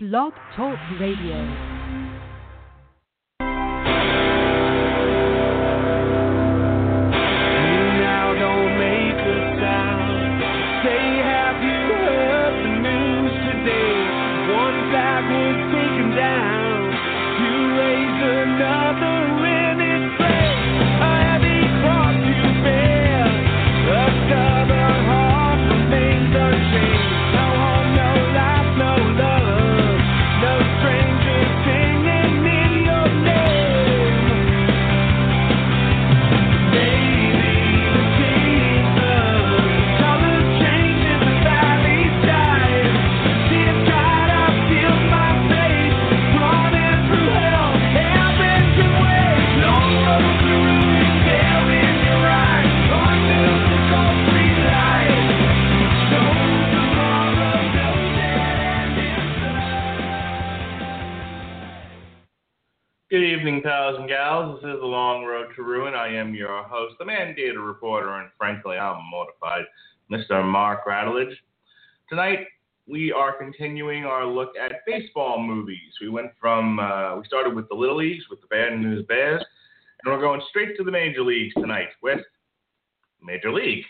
Blog Talk Radio. Evening, pals and gals. This is The Long Road to Ruin. I am your host, the mandated reporter, and frankly, I'm mortified, Mr. Mark Radulich. Tonight, we are continuing our look at baseball movies. We went from, uh, we started with the Little Leagues, with the Bad News Bears, and we're going straight to the Major Leagues tonight with Major League.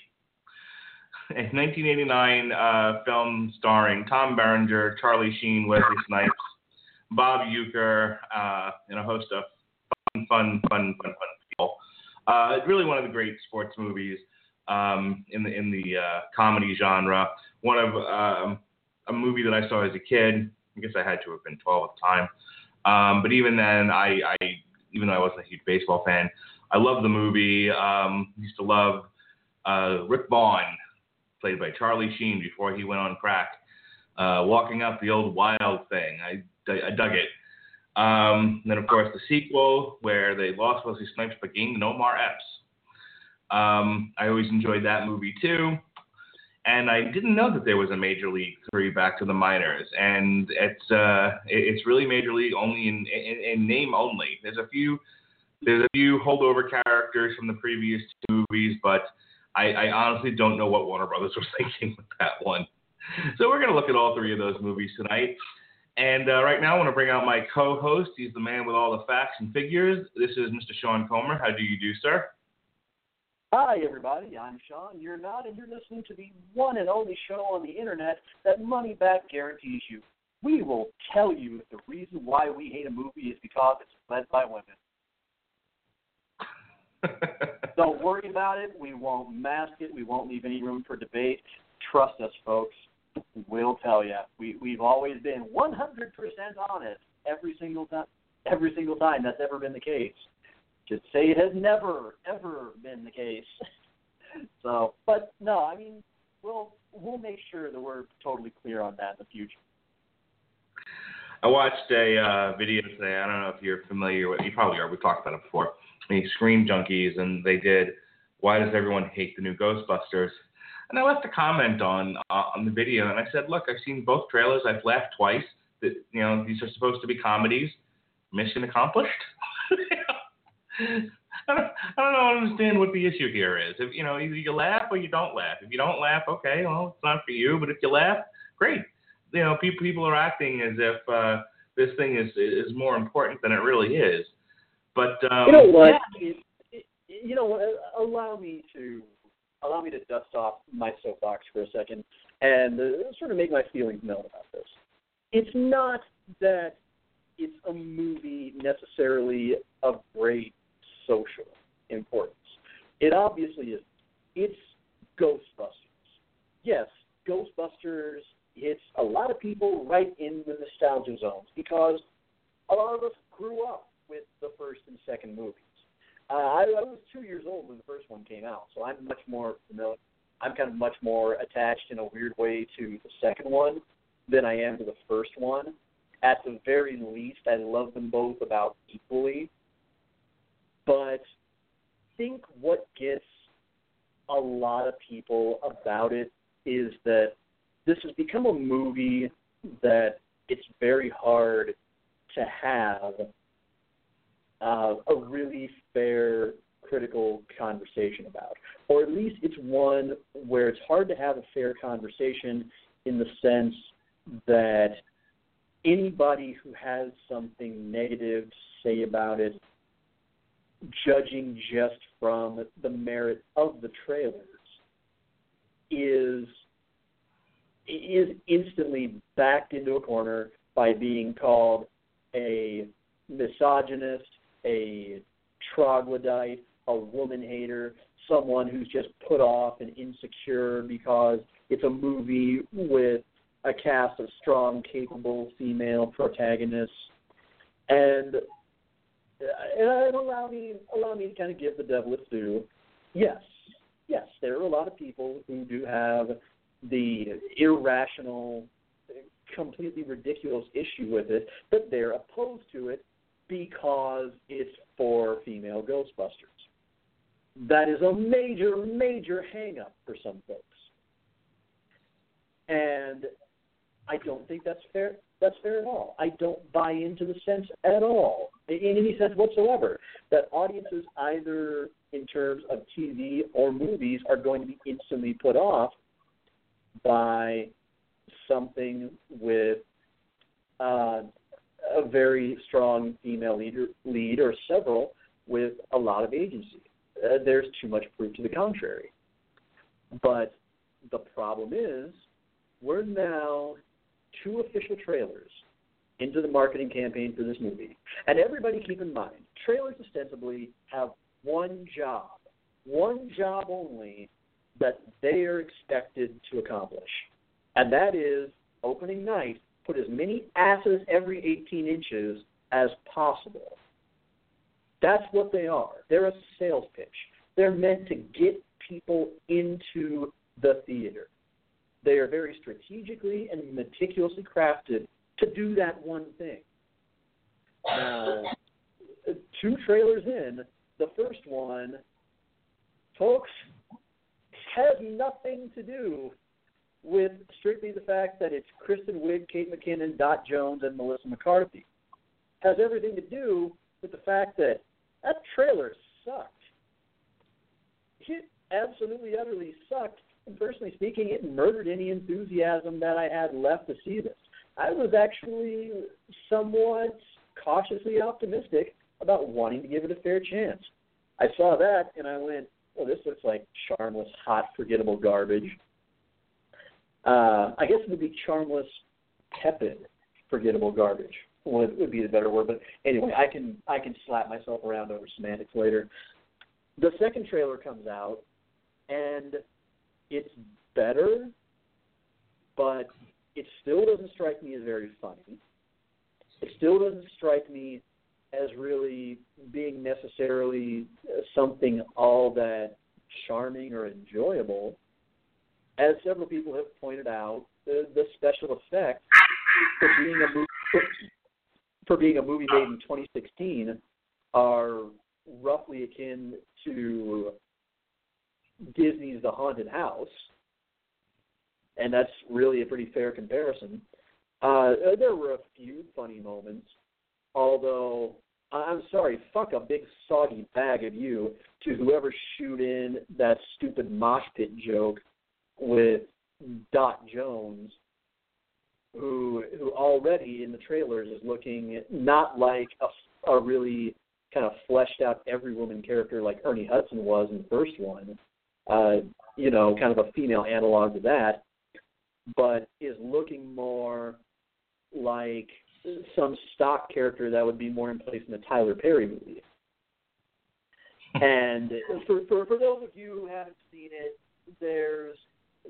A 1989 uh, film starring Tom Berenger, Charlie Sheen, Wesley Snipes, Bob Uecker, uh, and a host of fun, fun, fun, fun, fun people. Uh, really one of the great sports movies um, in the in the uh, comedy genre. One of um, a movie that I saw as a kid. I guess I had to have been 12 at the time. Um, but even then, I, I even though I wasn't a huge baseball fan, I loved the movie. Um, used to love uh, Rick Vaughn, played by Charlie Sheen before he went on crack, uh, walking up the old wild thing. I I dug it. Um, then, of course, the sequel where they lost Wesley Snipes but gained Omar Epps. Um, I always enjoyed that movie too. And I didn't know that there was a Major League Three back to the minors, and it's uh, it's really Major League only in, in, in name only. There's a few there's a few holdover characters from the previous two movies, but I, I honestly don't know what Warner Brothers was thinking with that one. So we're gonna look at all three of those movies tonight. And uh, right now, I want to bring out my co-host. He's the man with all the facts and figures. This is Mr. Sean Comer. How do you do, sir? Hi, everybody. I'm Sean. You're not, and you're listening to the one and only show on the internet that money back guarantees you. We will tell you if the reason why we hate a movie is because it's led by women. Don't worry about it. We won't mask it. We won't leave any room for debate. Trust us, folks. We'll tell you. We we've always been 100% honest every single time. Every single time that's ever been the case. Just say it has never ever been the case. so, but no, I mean, we'll we'll make sure that we're totally clear on that in the future. I watched a uh, video today. I don't know if you're familiar with. You probably are. We talked about it before. The Screen Junkies, and they did. Why does everyone hate the new Ghostbusters? And I left a comment on uh, on the video, and I said, look, I've seen both trailers. I've laughed twice. That you know these are supposed to be comedies. Mission accomplished. I don't, I don't understand what the issue here is. If you know, either you laugh or you don't laugh. If you don't laugh, okay, well, it's not for you. But if you laugh, great. You know, people people are acting as if uh, this thing is is more important than it really is. But um, you know what? It, it, you know what? Allow me to allow me to dust off my soapbox for a second and uh, sort of make my feelings known about this. It's not that it's a movie necessarily of great social importance. It obviously is. It's Ghostbusters. Yes, Ghostbusters hits a lot of people right in the nostalgia zones because a lot of us grew up with the first and second movies. Uh, I, I was two years old when the first one came out, so I'm much more familiar. I'm kind of much more attached in a weird way to the second one than I am to the first one. At the very least, I love them both about equally. But I think what gets a lot of people about it is that this has become a movie that it's very hard to have uh, a really fair critical conversation about. Or at least it's one where it's hard to have a fair conversation in the sense that anybody who has something negative to say about it, judging just from the merit of the trailers, is is instantly backed into a corner by being called a misogynist, a troglodyte, a woman hater, someone who's just put off and insecure because it's a movie with a cast of strong, capable female protagonists, and and allow me allow me to kind of give the devil its due. Yes, yes, there are a lot of people who do have the irrational, completely ridiculous issue with it, but they're opposed to it because it's for female Ghostbusters. That is a major, major hang up for some folks. And I don't think that's fair. That's fair at all. I don't buy into the sense at all, in any sense whatsoever, that audiences, either in terms of TV or movies, are going to be instantly put off by something with uh, a very strong female leader, lead or several with a lot of agency. Uh, there's too much proof to the contrary. But the problem is, we're now two official trailers into the marketing campaign for this movie. And everybody keep in mind, trailers ostensibly have one job, one job only that they are expected to accomplish. And that is opening night, put as many asses every 18 inches as possible. That's what they are. They're a sales pitch. They're meant to get people into the theater. They are very strategically and meticulously crafted to do that one thing. Now, two trailers in, the first one, folks, has nothing to do with strictly the fact that it's Kristen Wiig, Kate McKinnon, Dot Jones, and Melissa McCarthy. Has everything to do with the fact that that trailer sucked. It absolutely, utterly sucked. And personally speaking, it murdered any enthusiasm that I had left to see this. I was actually somewhat cautiously optimistic about wanting to give it a fair chance. I saw that and I went, well, this looks like charmless, hot, forgettable garbage. Uh, I guess it would be charmless, tepid, forgettable garbage would would be the better word. But anyway, I can I can slap myself around over semantics later. The second trailer comes out, and it's better, but it still doesn't strike me as very funny. It still doesn't strike me as really being necessarily something all that charming or enjoyable. As several people have pointed out, the, the special effects for being a movie, for being a movie made in 2016 are roughly akin to Disney's The Haunted House, and that's really a pretty fair comparison. Uh, there were a few funny moments, although I'm sorry, fuck a big soggy bag of you to whoever shoot in that stupid mosh pit joke with Dot Jones who who already in the trailers is looking not like a, a really kind of fleshed out every woman character like Ernie Hudson was in the first one. Uh, you know, kind of a female analog to that, but is looking more like some stock character that would be more in place in the Tyler Perry movie. and for, for for those of you who haven't seen it, there's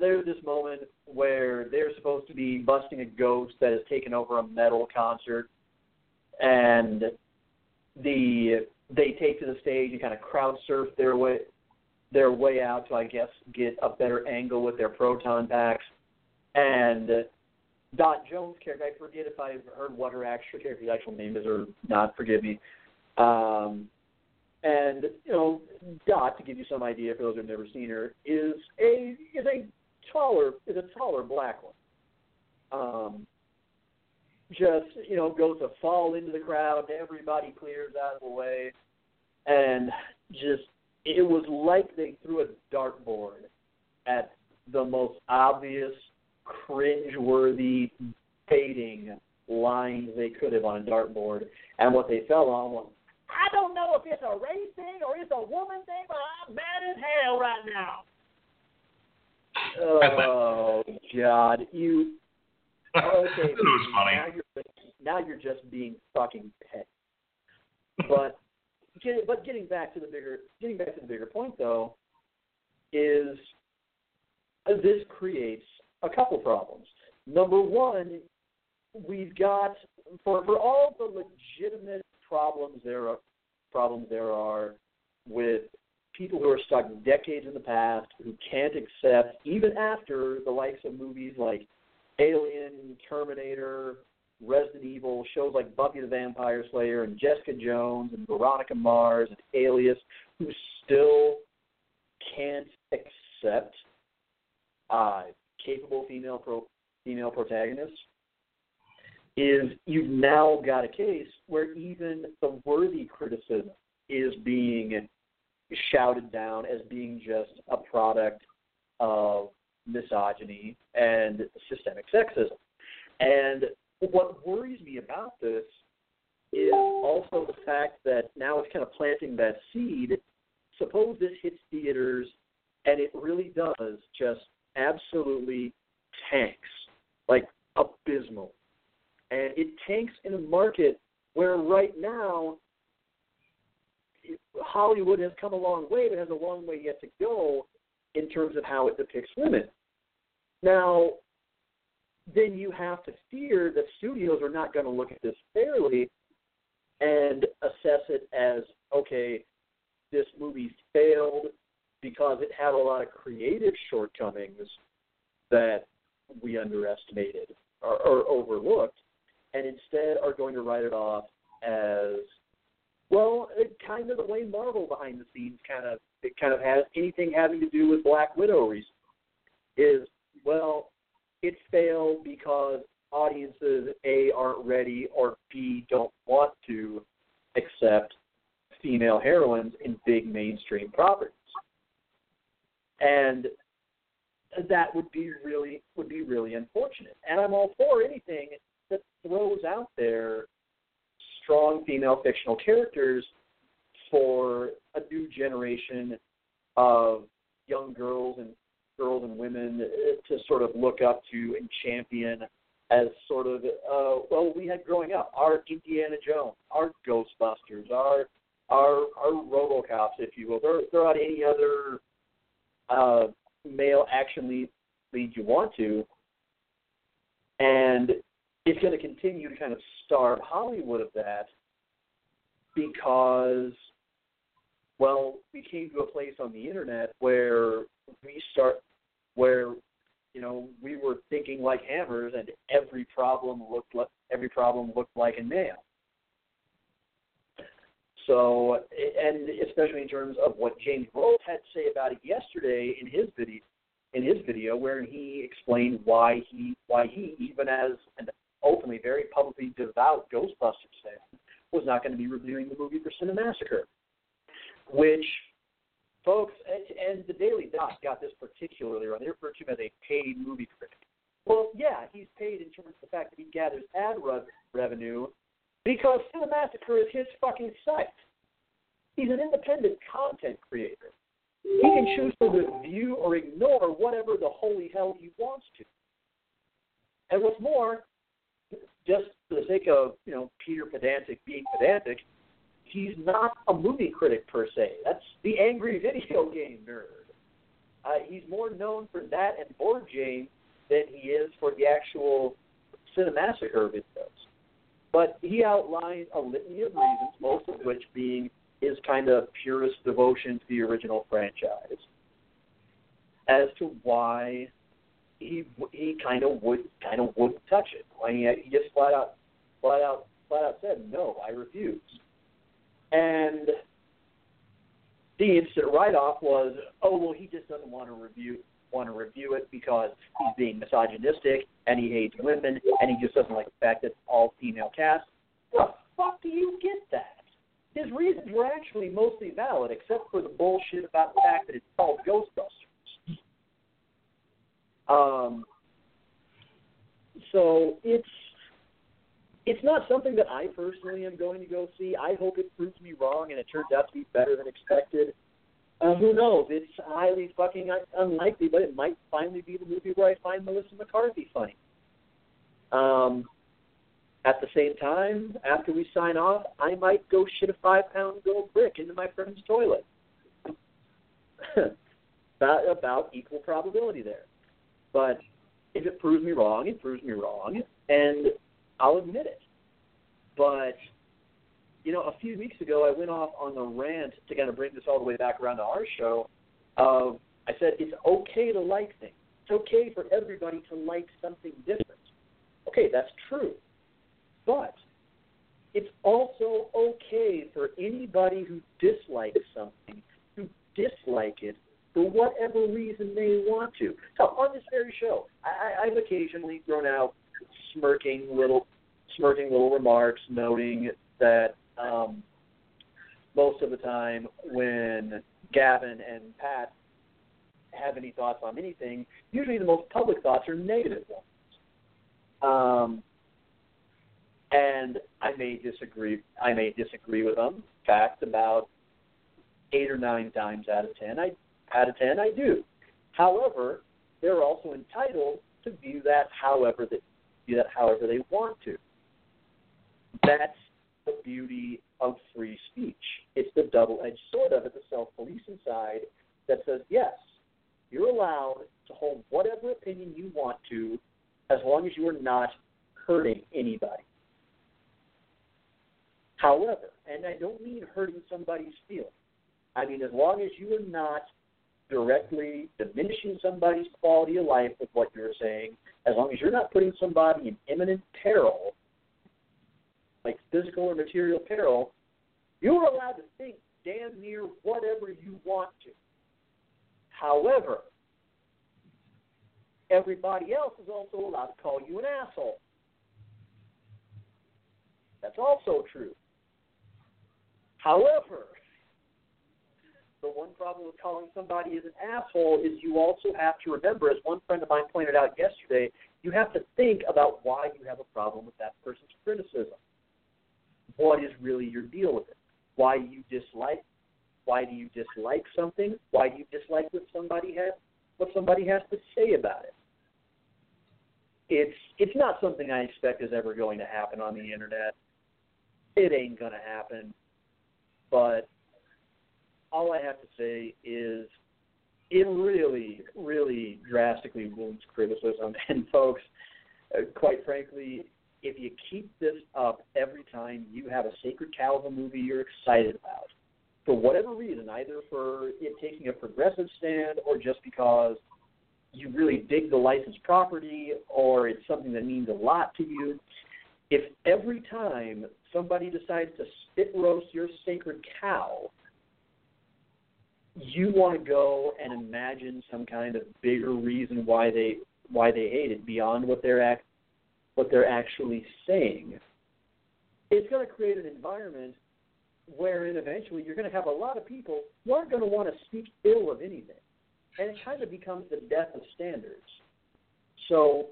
there's this moment where they're supposed to be busting a ghost that has taken over a metal concert, and the they take to the stage and kind of crowd surf their way their way out to I guess get a better angle with their proton packs. And Dot Jones' character, I forget if I've heard what her actual character's actual name is or not. Forgive me. Um, and you know, Dot, to give you some idea for those who've never seen her, is a is a taller is a taller black one. Um, just you know goes to fall into the crowd. Everybody clears out of the way, and just it was like they threw a dartboard at the most obvious, cringe-worthy baiting lines they could have on a dartboard, and what they fell on was, I don't know if it's a race thing or it's a woman thing, but I'm mad as hell right now. Oh God, you. Okay, It was funny. now you're now you're just being fucking petty. But get, but getting back to the bigger getting back to the bigger point though, is uh, this creates a couple problems. Number one, we've got for for all the legitimate problems there are problems there are with people who are stuck decades in the past who can't accept even after the likes of movies like Alien, Terminator, Resident Evil, shows like Buffy the Vampire Slayer and Jessica Jones and Veronica Mars and Alias, who still can't accept uh, capable female pro- female protagonists, is you've now got a case where even the worthy criticism is being shouted down as being just a product of misogyny and systemic sexism. And what worries me about this is also the fact that now it's kind of planting that seed. Suppose this hits theaters and it really does just absolutely tanks, like abysmal. And it tanks in a market where right now Hollywood has come a long way, but has a long way yet to go in terms of how it depicts women. Now, then you have to fear that studios are not going to look at this fairly and assess it as okay, this movie failed because it had a lot of creative shortcomings that we underestimated or, or overlooked, and instead are going to write it off as well, it kind of the way Marvel behind the scenes kind of it kind of has anything having to do with Black Widow recently is well, it failed because audiences A aren't ready or B don't want to accept female heroines in big mainstream properties. And that would be really would be really unfortunate. And I'm all for anything that throws out there strong female fictional characters for a new generation of young girls and girls and women to sort of look up to and champion as sort of uh, well we had growing up our Indiana Jones, our Ghostbusters, our our our RoboCops, if you will. Throw, throw out any other uh, male action lead lead you want to, and it's going to continue to kind of starve Hollywood of that because, well, we came to a place on the internet where we start, where you know we were thinking like hammers, and every problem looked like every problem looked like a nail. So, and especially in terms of what James Rolfe had to say about it yesterday in his video, in his video, where he explained why he, why he, even as an openly very publicly devout Ghostbusters fan, was not going to be reviewing the movie for Cinemassacre, which, folks, and, the Daily Dot got this particularly wrong. They refer to him as a paid movie critic. Well, yeah, he's paid in terms of the fact that he gathers ad rev- revenue because Cinemassacre is his fucking site. He's an independent content creator. He can choose to review or ignore whatever the holy hell he wants to. And what's more, just for the sake of you know Peter pedantic being pedantic, he's not a movie critic per se. That's the angry video game nerd. Uh, he's more known for that and Board James than he is for the actual Cinemassacre videos. But he outlined a litany of reasons, most of which being his kind of purest devotion to the original franchise, as to why he he kind of would kind of wouldn't touch it. I mean, he just flat out, flat out, flat out said, "No, I refuse." And the instant write-off was, "Oh well, he just doesn't want to review want to review it because he's being misogynistic and he hates women and he just doesn't like the fact that it's all female cast." What the fuck do you get that? His reasons were actually mostly valid, except for the bullshit about the fact that it's called Ghostbusters. Um, so it's it's not something that I personally am going to go see. I hope it proves me wrong and it turns out to be better than expected. Uh, who knows? It's highly fucking unlikely, but it might finally be the movie where I find Melissa McCarthy funny. Um, at the same time, after we sign off, I might go shit a five pound gold brick into my friend's toilet. about, about equal probability there. But if it proves me wrong, it proves me wrong, and I'll admit it. But you know, a few weeks ago, I went off on the rant to kind of bring this all the way back around to our show. Of I said it's okay to like things. It's okay for everybody to like something different. Okay, that's true. But it's also okay for anybody who dislikes something to dislike it for whatever reason they want to. So on this very show, I, I've occasionally thrown out smirking little smirking little remarks, noting that um, most of the time when Gavin and Pat have any thoughts on anything, usually the most public thoughts are negative ones. Um, and I may disagree. I may disagree with them. Fact, about eight or nine times out of ten, I out of ten I do. However, they're also entitled to view that however they view that however they want to. That's the beauty of free speech. It's the double-edged sword of it, the self-policing side that says, yes, you're allowed to hold whatever opinion you want to as long as you are not hurting anybody. However, and I don't mean hurting somebody's feelings. I mean as long as you are not directly diminishing somebody's quality of life with what you're saying, as long as you're not putting somebody in imminent peril, like physical or material peril, you're allowed to think damn near whatever you want to. However, everybody else is also allowed to call you an asshole. That's also true. However, the one problem with calling somebody as an asshole is you also have to remember, as one friend of mine pointed out yesterday, you have to think about why you have a problem with that person's criticism. What is really your deal with it? Why you dislike? Why do you dislike something? Why do you dislike what somebody has? What somebody has to say about it? It's it's not something I expect is ever going to happen on the internet. It ain't gonna happen. But all I have to say is it really, really drastically wounds criticism. And folks, uh, quite frankly, if you keep this up every time you have a sacred cow of a movie you're excited about, for whatever reason, either for it taking a progressive stand or just because you really dig the licensed property or it's something that means a lot to you, if every time somebody decides to spit roast your sacred cow, you want to go and imagine some kind of bigger reason why they why they hate it beyond what they're act, what they're actually saying. It's going to create an environment wherein eventually you're going to have a lot of people who aren't going to want to speak ill of anything, and it kind of becomes the death of standards. So,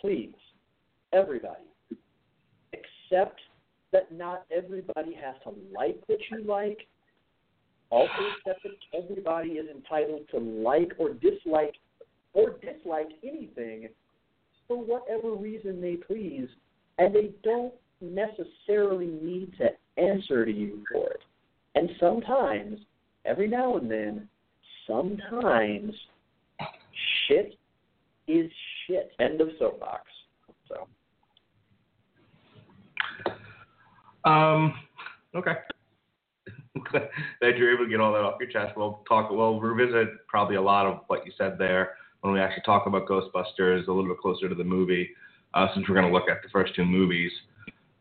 please, everybody, accept that not everybody has to like what you like. Also accept that everybody is entitled to like or dislike or dislike anything for whatever reason they please, and they don't necessarily need to answer to you for it. And sometimes, every now and then, sometimes shit is shit. End of soapbox. So. Um, okay. Glad you're able to get all that off your chest. We'll talk. We'll revisit probably a lot of what you said there when we actually talk about Ghostbusters a little bit closer to the movie, uh, since we're going to look at the first two movies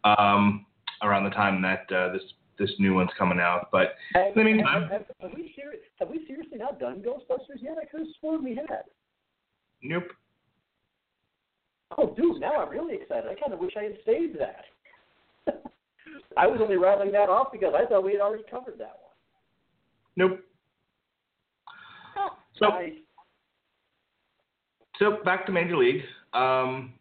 um, around the time that uh, this this new one's coming out. But in the meantime, have, have, we serious, have we seriously not done Ghostbusters yet? I could have sworn we had. Nope. Oh, dude, now I'm really excited. I kind of wish I had saved that. I was only rattling that off because I thought we had already covered that one. Nope. so, nice. so back to Major League. Um,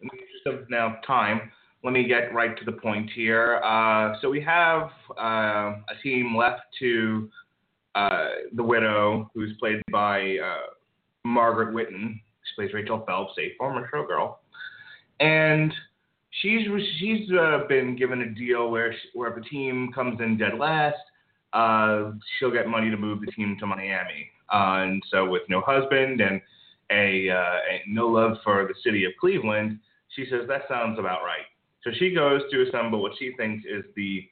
in the interest of now time, let me get right to the point here. Uh, so we have uh, a team left to uh, the widow, who's played by uh, Margaret Whitton. She plays Rachel Phelps, a former showgirl, and she's she's uh, been given a deal where where if a team comes in dead last, uh, she'll get money to move the team to Miami. Uh, and so with no husband and a, a no love for the city of Cleveland, she says that sounds about right. So she goes to assemble what she thinks is the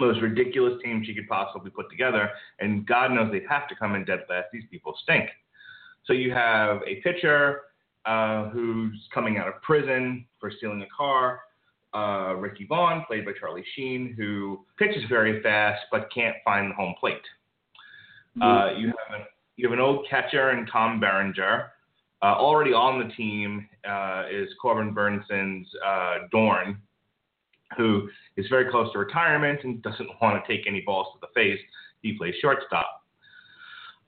most ridiculous team she could possibly put together, and God knows they have to come in dead last. These people stink. So you have a pitcher uh, who's coming out of prison for stealing a car. Uh, Ricky Vaughn, played by Charlie Sheen, who pitches very fast but can't find the home plate. Uh, you have an you have an old catcher in Tom Berenger. Uh, already on the team uh, is Corbin Bernsen's uh, Dorn, who is very close to retirement and doesn't want to take any balls to the face. He plays shortstop.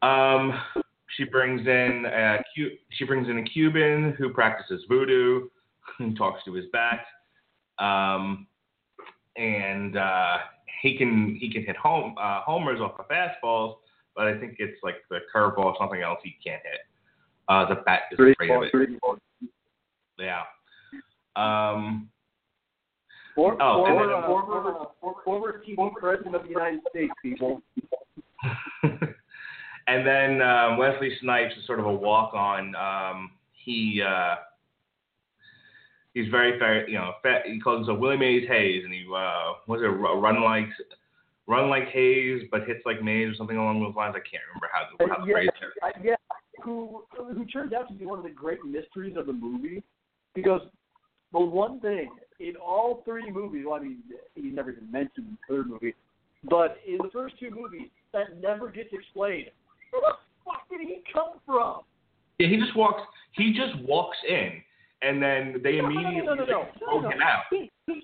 Um, she brings in a she brings in a Cuban who practices voodoo and talks to his bat. Um, and uh, he can he can hit home uh, homers off of fastballs, but I think it's like the curveball or something else he can't hit. Uh, the bat is afraid of it. Yeah. Um, For, Oh, and former, then- uh, former, former, former TV president of the United States, people. and then um, Wesley Snipes is sort of a walk on. Um, he uh, he's very fair, you know. Fa- he calls himself Willie Mays Hayes, and he uh, was it run like run like Hayes, but hits like Mays or something along those lines. I can't remember how the, how the yeah, phrase. I- yeah, who who turns out to be one of the great mysteries of the movie, because the one thing in all three movies, well, I mean, he's never even mentioned in the third movie, but in the first two movies, that never gets explained. Where the fuck did he come from? Yeah, he just walks. He just walks in, and then they No, immediately no, no, no, no, no, him no. out. He, he,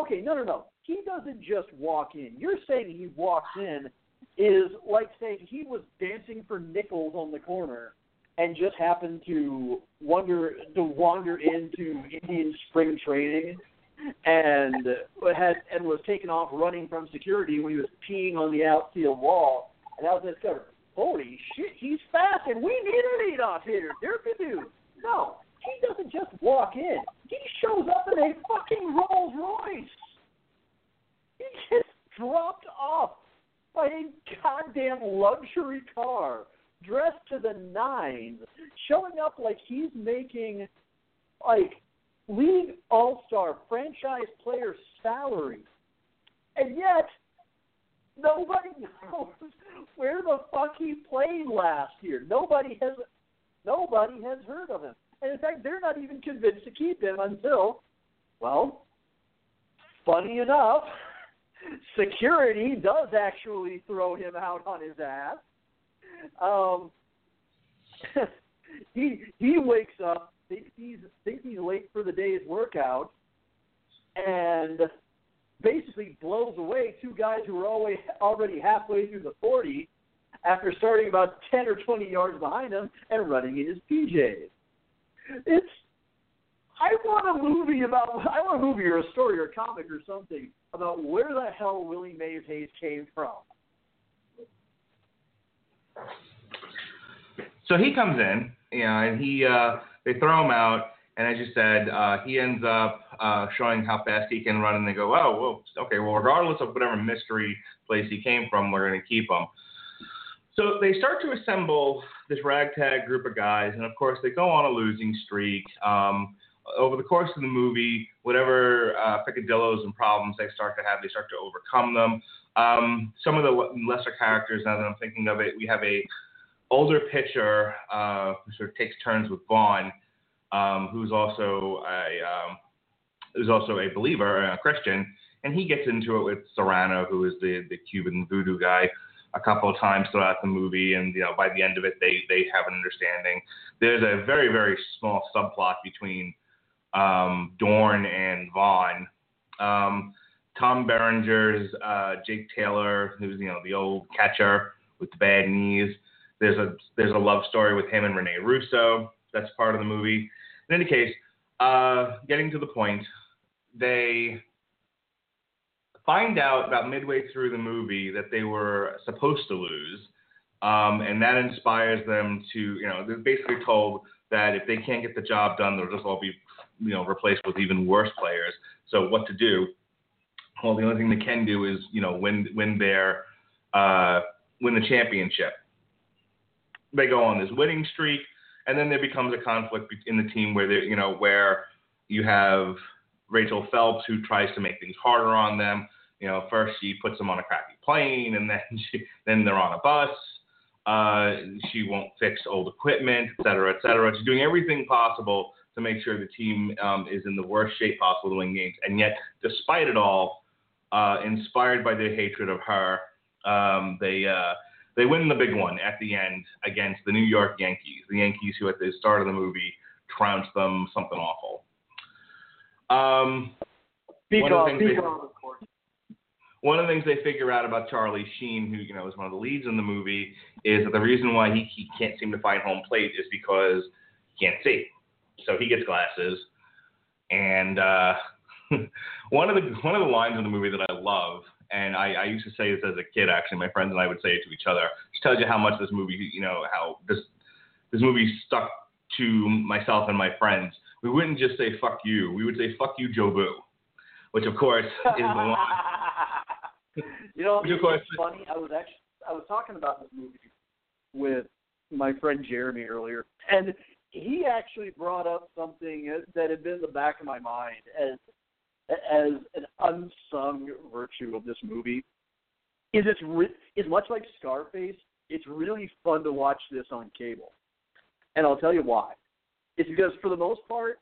okay, no, no, no. He doesn't just walk in. You're saying he walks in is like saying he was dancing for nickels on the corner and just happened to wander to wander into Indian spring training and had and was taken off running from security when he was peeing on the outfield wall and that was discovered. Holy shit, he's fast and we need a leadoff hitter. Derpy No, he doesn't just walk in. He shows up in a fucking Rolls Royce. He gets dropped off by a goddamn luxury car, dressed to the nines, showing up like he's making like league all star franchise player salary. And yet nobody knows where the fuck he played last year. Nobody has nobody has heard of him. And in fact they're not even convinced to keep him until well funny enough security does actually throw him out on his ass. Um, he he wakes up, thinks he's thinks he's late for the day's workout, and basically blows away two guys who were always already halfway through the forty after starting about ten or twenty yards behind him and running in his PJs. It's I want a movie about I want a movie or a story or a comic or something about where the hell Willie Mays Hayes came from. So he comes in, you know, and he uh, they throw him out, and as you said, uh, he ends up uh, showing how fast he can run, and they go, oh, well, okay, well, regardless of whatever mystery place he came from, we're going to keep him. So they start to assemble this ragtag group of guys, and of course they go on a losing streak. Um, over the course of the movie, whatever uh, picadillos and problems they start to have, they start to overcome them. Um, some of the lesser characters, now that I'm thinking of it, we have a older pitcher uh, who sort of takes turns with Vaughn, um, who's also a um, who's also a believer, a Christian, and he gets into it with Serrano, who is the the Cuban voodoo guy, a couple of times throughout the movie, and you know by the end of it, they they have an understanding. There's a very very small subplot between um, Dorn and Vaughn. Um, Tom Berenger's uh, Jake Taylor, who's you know the old catcher with the bad knees. There's a there's a love story with him and Rene Russo. That's part of the movie. In any case, uh, getting to the point, they find out about midway through the movie that they were supposed to lose, um, and that inspires them to, you know, they're basically told that if they can't get the job done, they'll just all be, you know, replaced with even worse players. So what to do? Well, the only thing they can do is, you know, win win their uh, win the championship. They go on this winning streak, and then there becomes a conflict in the team where they, you know, where you have Rachel Phelps who tries to make things harder on them. You know, first she puts them on a crappy plane, and then she, then they're on a bus. Uh, she won't fix old equipment, et cetera, et cetera. She's doing everything possible to make sure the team um, is in the worst shape possible to win games. And yet, despite it all, uh, inspired by their hatred of her, um, they uh, they win the big one at the end against the New York Yankees. The Yankees, who at the start of the movie trounced them something awful. Um, one of the things they, one of the things they figure out about Charlie Sheen, who you know is one of the leads in the movie, is that the reason why he, he can't seem to find home plate is because he can't see. So he gets glasses, and uh, one of the one of the lines in the movie that I love, and I, I used to say this as a kid. Actually, my friends and I would say it to each other. Just tells you how much this movie, you know, how this this movie stuck to myself and my friends. We wouldn't just say "fuck you." We would say "fuck you, Jobu," which of course is the line. you know, Which, of it's course- funny. I was actually I was talking about this movie with my friend Jeremy earlier, and he actually brought up something that had been in the back of my mind as as an unsung virtue of this movie. Is it's re- is much like Scarface. It's really fun to watch this on cable, and I'll tell you why. It's because for the most part,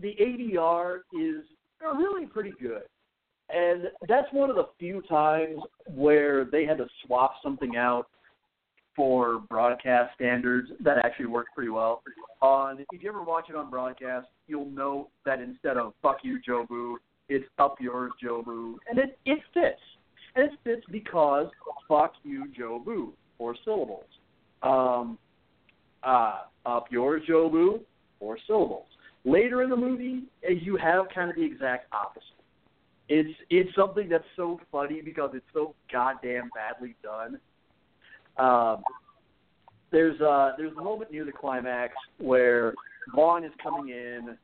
the ADR is really pretty good. And that's one of the few times where they had to swap something out for broadcast standards that actually worked pretty well. On if you ever watch it on broadcast, you'll know that instead of "fuck you, Jobu," it's "up yours, Jobu," and it it fits. And it fits because "fuck you, Jobu" four syllables. Um, uh, "up yours, Jobu," four syllables. Later in the movie, eh, you have kind of the exact opposite it's it's something that's so funny because it's so goddamn badly done. Um, there's uh there's a moment near the climax where Vaughn is coming in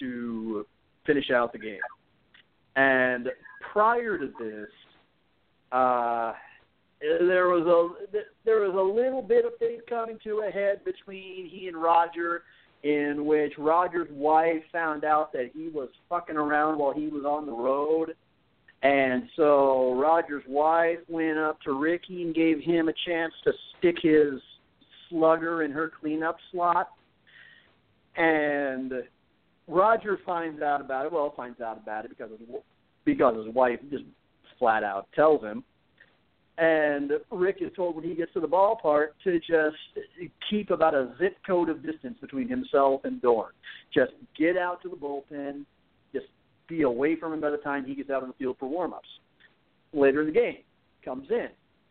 to finish out the game, and prior to this, uh, there was a there was a little bit of things coming to a head between he and Roger in which Roger's wife found out that he was fucking around while he was on the road. And so Roger's wife went up to Ricky and gave him a chance to stick his slugger in her cleanup slot. And Roger finds out about it. Well, finds out about it because his, because his wife just flat out tells him. And Rick is told when he gets to the ballpark to just keep about a zip code of distance between himself and Dorn. Just get out to the bullpen. Just be away from him by the time he gets out on the field for warm-ups. Later in the game, comes in.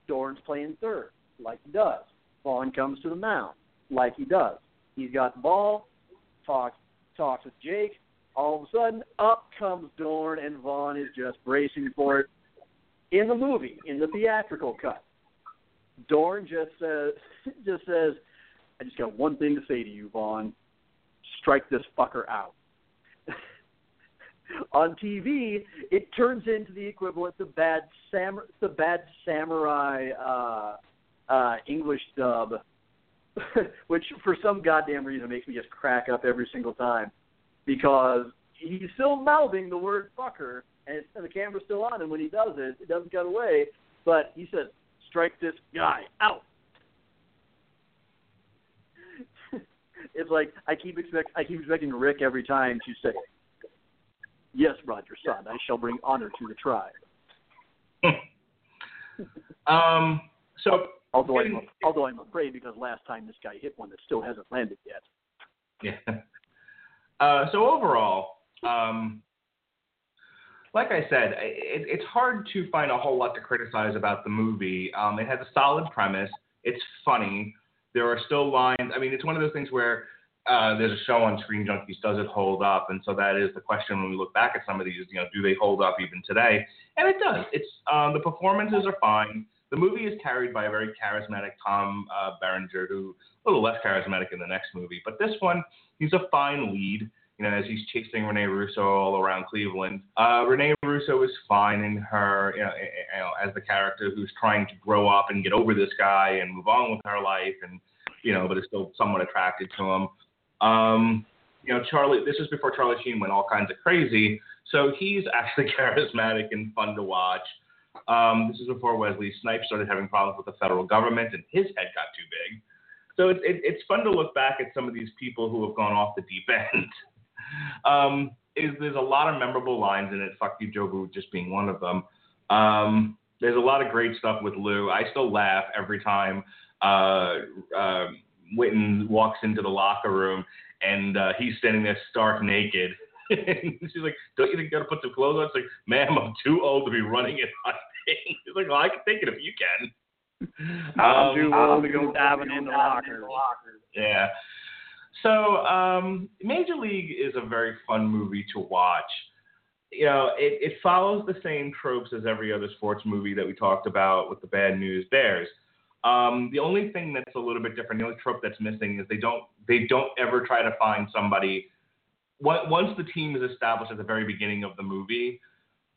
Dorn's playing third, like he does. Vaughn comes to the mound, like he does. He's got the ball, talks talks with Jake. All of a sudden, up comes Dorn, and Vaughn is just bracing for it in the movie, in the theatrical cut, Dorn just says, just says, "I just got one thing to say to you, Vaughn. Strike this fucker out." On TV, it turns into the equivalent of bad sam the bad samurai uh, uh, English dub, which for some goddamn reason makes me just crack up every single time because he's still mouthing the word fucker and, and the camera's still on And when he does it. It doesn't cut away, but he says, "Strike this guy out." it's like I keep expect I keep expecting Rick every time to say, "Yes, Roger, son, I shall bring honor to the tribe." um, so Although I'm although I'm afraid because last time this guy hit one that still hasn't landed yet. Yeah. Uh, so overall, um, like I said, it, it's hard to find a whole lot to criticize about the movie. Um, it has a solid premise. It's funny. There are still lines. I mean, it's one of those things where uh, there's a show on Screen Junkies, does it hold up? And so that is the question when we look back at some of these, you know, do they hold up even today? And it does. It's um, the performances are fine. The movie is carried by a very charismatic Tom uh, Berenger, who a little less charismatic in the next movie, but this one, he's a fine lead. You know, as he's chasing Rene Russo all around Cleveland. Uh, Rene Russo is fine in her, you know, you know, as the character who's trying to grow up and get over this guy and move on with her life, and you know, but is still somewhat attracted to him. Um, you know, Charlie. This is before Charlie Sheen went all kinds of crazy, so he's actually charismatic and fun to watch. Um, this is before Wesley Snipes started having problems with the federal government and his head got too big. So it, it, it's fun to look back at some of these people who have gone off the deep end. Um, is there's a lot of memorable lines in it. Fuck you, Jobu, just being one of them. Um, there's a lot of great stuff with Lou. I still laugh every time uh, uh, Whitton walks into the locker room and uh, he's standing there stark naked. and she's like, "Don't you think you gotta put some clothes on?" It's like, "Ma'am, I'm too old to be running it on things." He's like, "Well, I can take it if you can." I'm Um, too old to go diving in the locker. yeah. So, um, Major League is a very fun movie to watch. You know, it, it follows the same tropes as every other sports movie that we talked about with the Bad News Bears. Um, the only thing that's a little bit different, the only trope that's missing is they don't they don't ever try to find somebody. Once the team is established at the very beginning of the movie,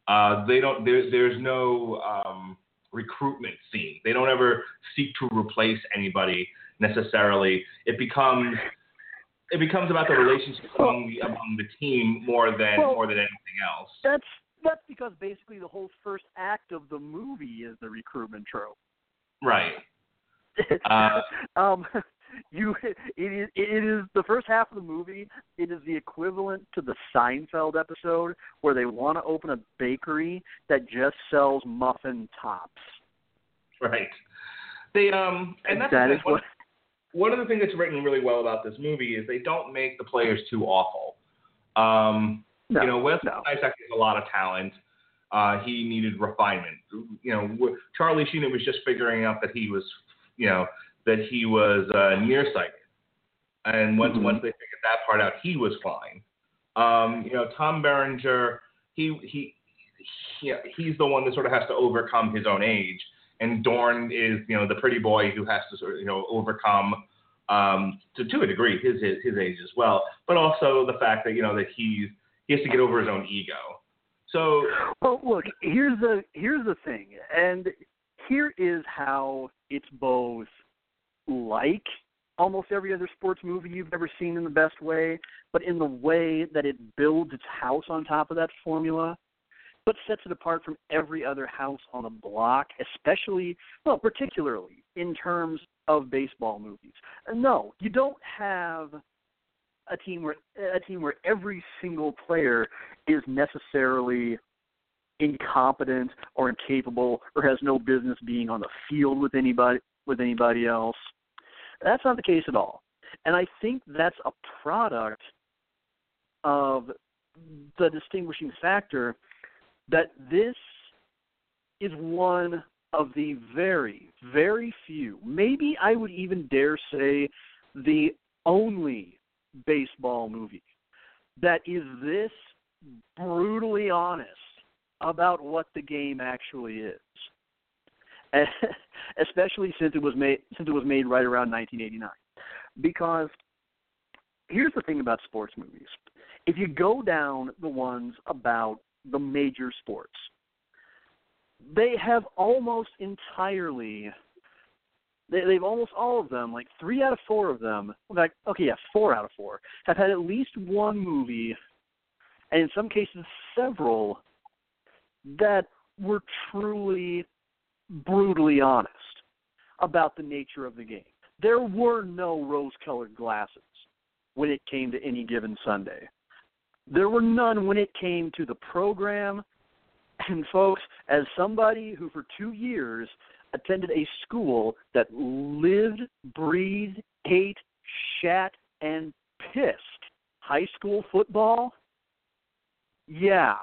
uh, they don't. There, there's no um, recruitment scene. They don't ever seek to replace anybody necessarily. It becomes it becomes about the relationship among the among the team more than Well- more than anything else. That's that's because basically the whole first act of the movie is the recruitment trope. Right. Uh, um, you it is it is the first half of the movie. It is the equivalent to the Seinfeld episode where they want to open a bakery that just sells muffin tops. Right. They um and that's the that is what. One of the things that's written really well about this movie is they don't make the players too awful. Um, No, you know, Wesley no. Actually has a lot of talent. Uh, he needed refinement. You know, Charlie Sheen was just figuring out that he was, you know, that he was uh, nearsighted, and once Mhm. once they figured that part out, he was fine. Um, you know, Tom Berenger, he he, he he's the one that sort of has to overcome his own age, and Dorn is you know the pretty boy who has to sort of you know overcome um, to to a degree his, his his age as well, but also the fact that you know that he's he has to get over his own ego. So Well, look, here's the here's the thing, and here is how it's both like almost every other sports movie you've ever seen in the best way, but in the way that it builds its house on top of that formula, but sets it apart from every other house on the block, especially, well, particularly in terms of baseball movies. No, you don't have a team where a team where every single player is necessarily incompetent or incapable or has no business being on the field with anybody with anybody else. That's not the case at all. And I think that's a product of the distinguishing factor that this is one of the very, very few, maybe I would even dare say the only baseball movie that is this brutally honest about what the game actually is. And especially since it was made since it was made right around 1989. Because here's the thing about sports movies. If you go down the ones about the major sports, they have almost entirely they, they've almost all of them, like three out of four of them, fact, okay, yeah, four out of four, have had at least one movie, and in some cases several, that were truly brutally honest about the nature of the game. There were no rose colored glasses when it came to any given Sunday. There were none when it came to the program. And, folks, as somebody who for two years attended a school that lived, breathed, ate, shat, and pissed high school football, yeah,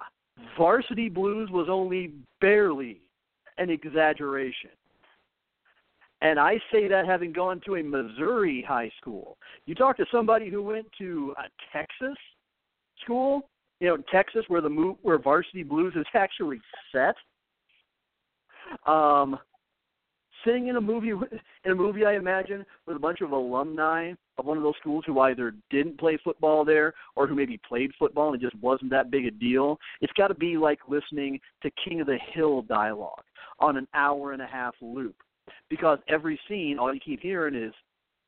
varsity blues was only barely an exaggeration. And I say that having gone to a Missouri high school. You talk to somebody who went to a Texas school, you know, Texas where the move, where Varsity Blues is actually set. Um, sitting in a movie in a movie I imagine with a bunch of alumni of one of those schools who either didn't play football there or who maybe played football and it just wasn't that big a deal. It's got to be like listening to King of the Hill dialogue on an hour and a half loop because every scene all you keep hearing is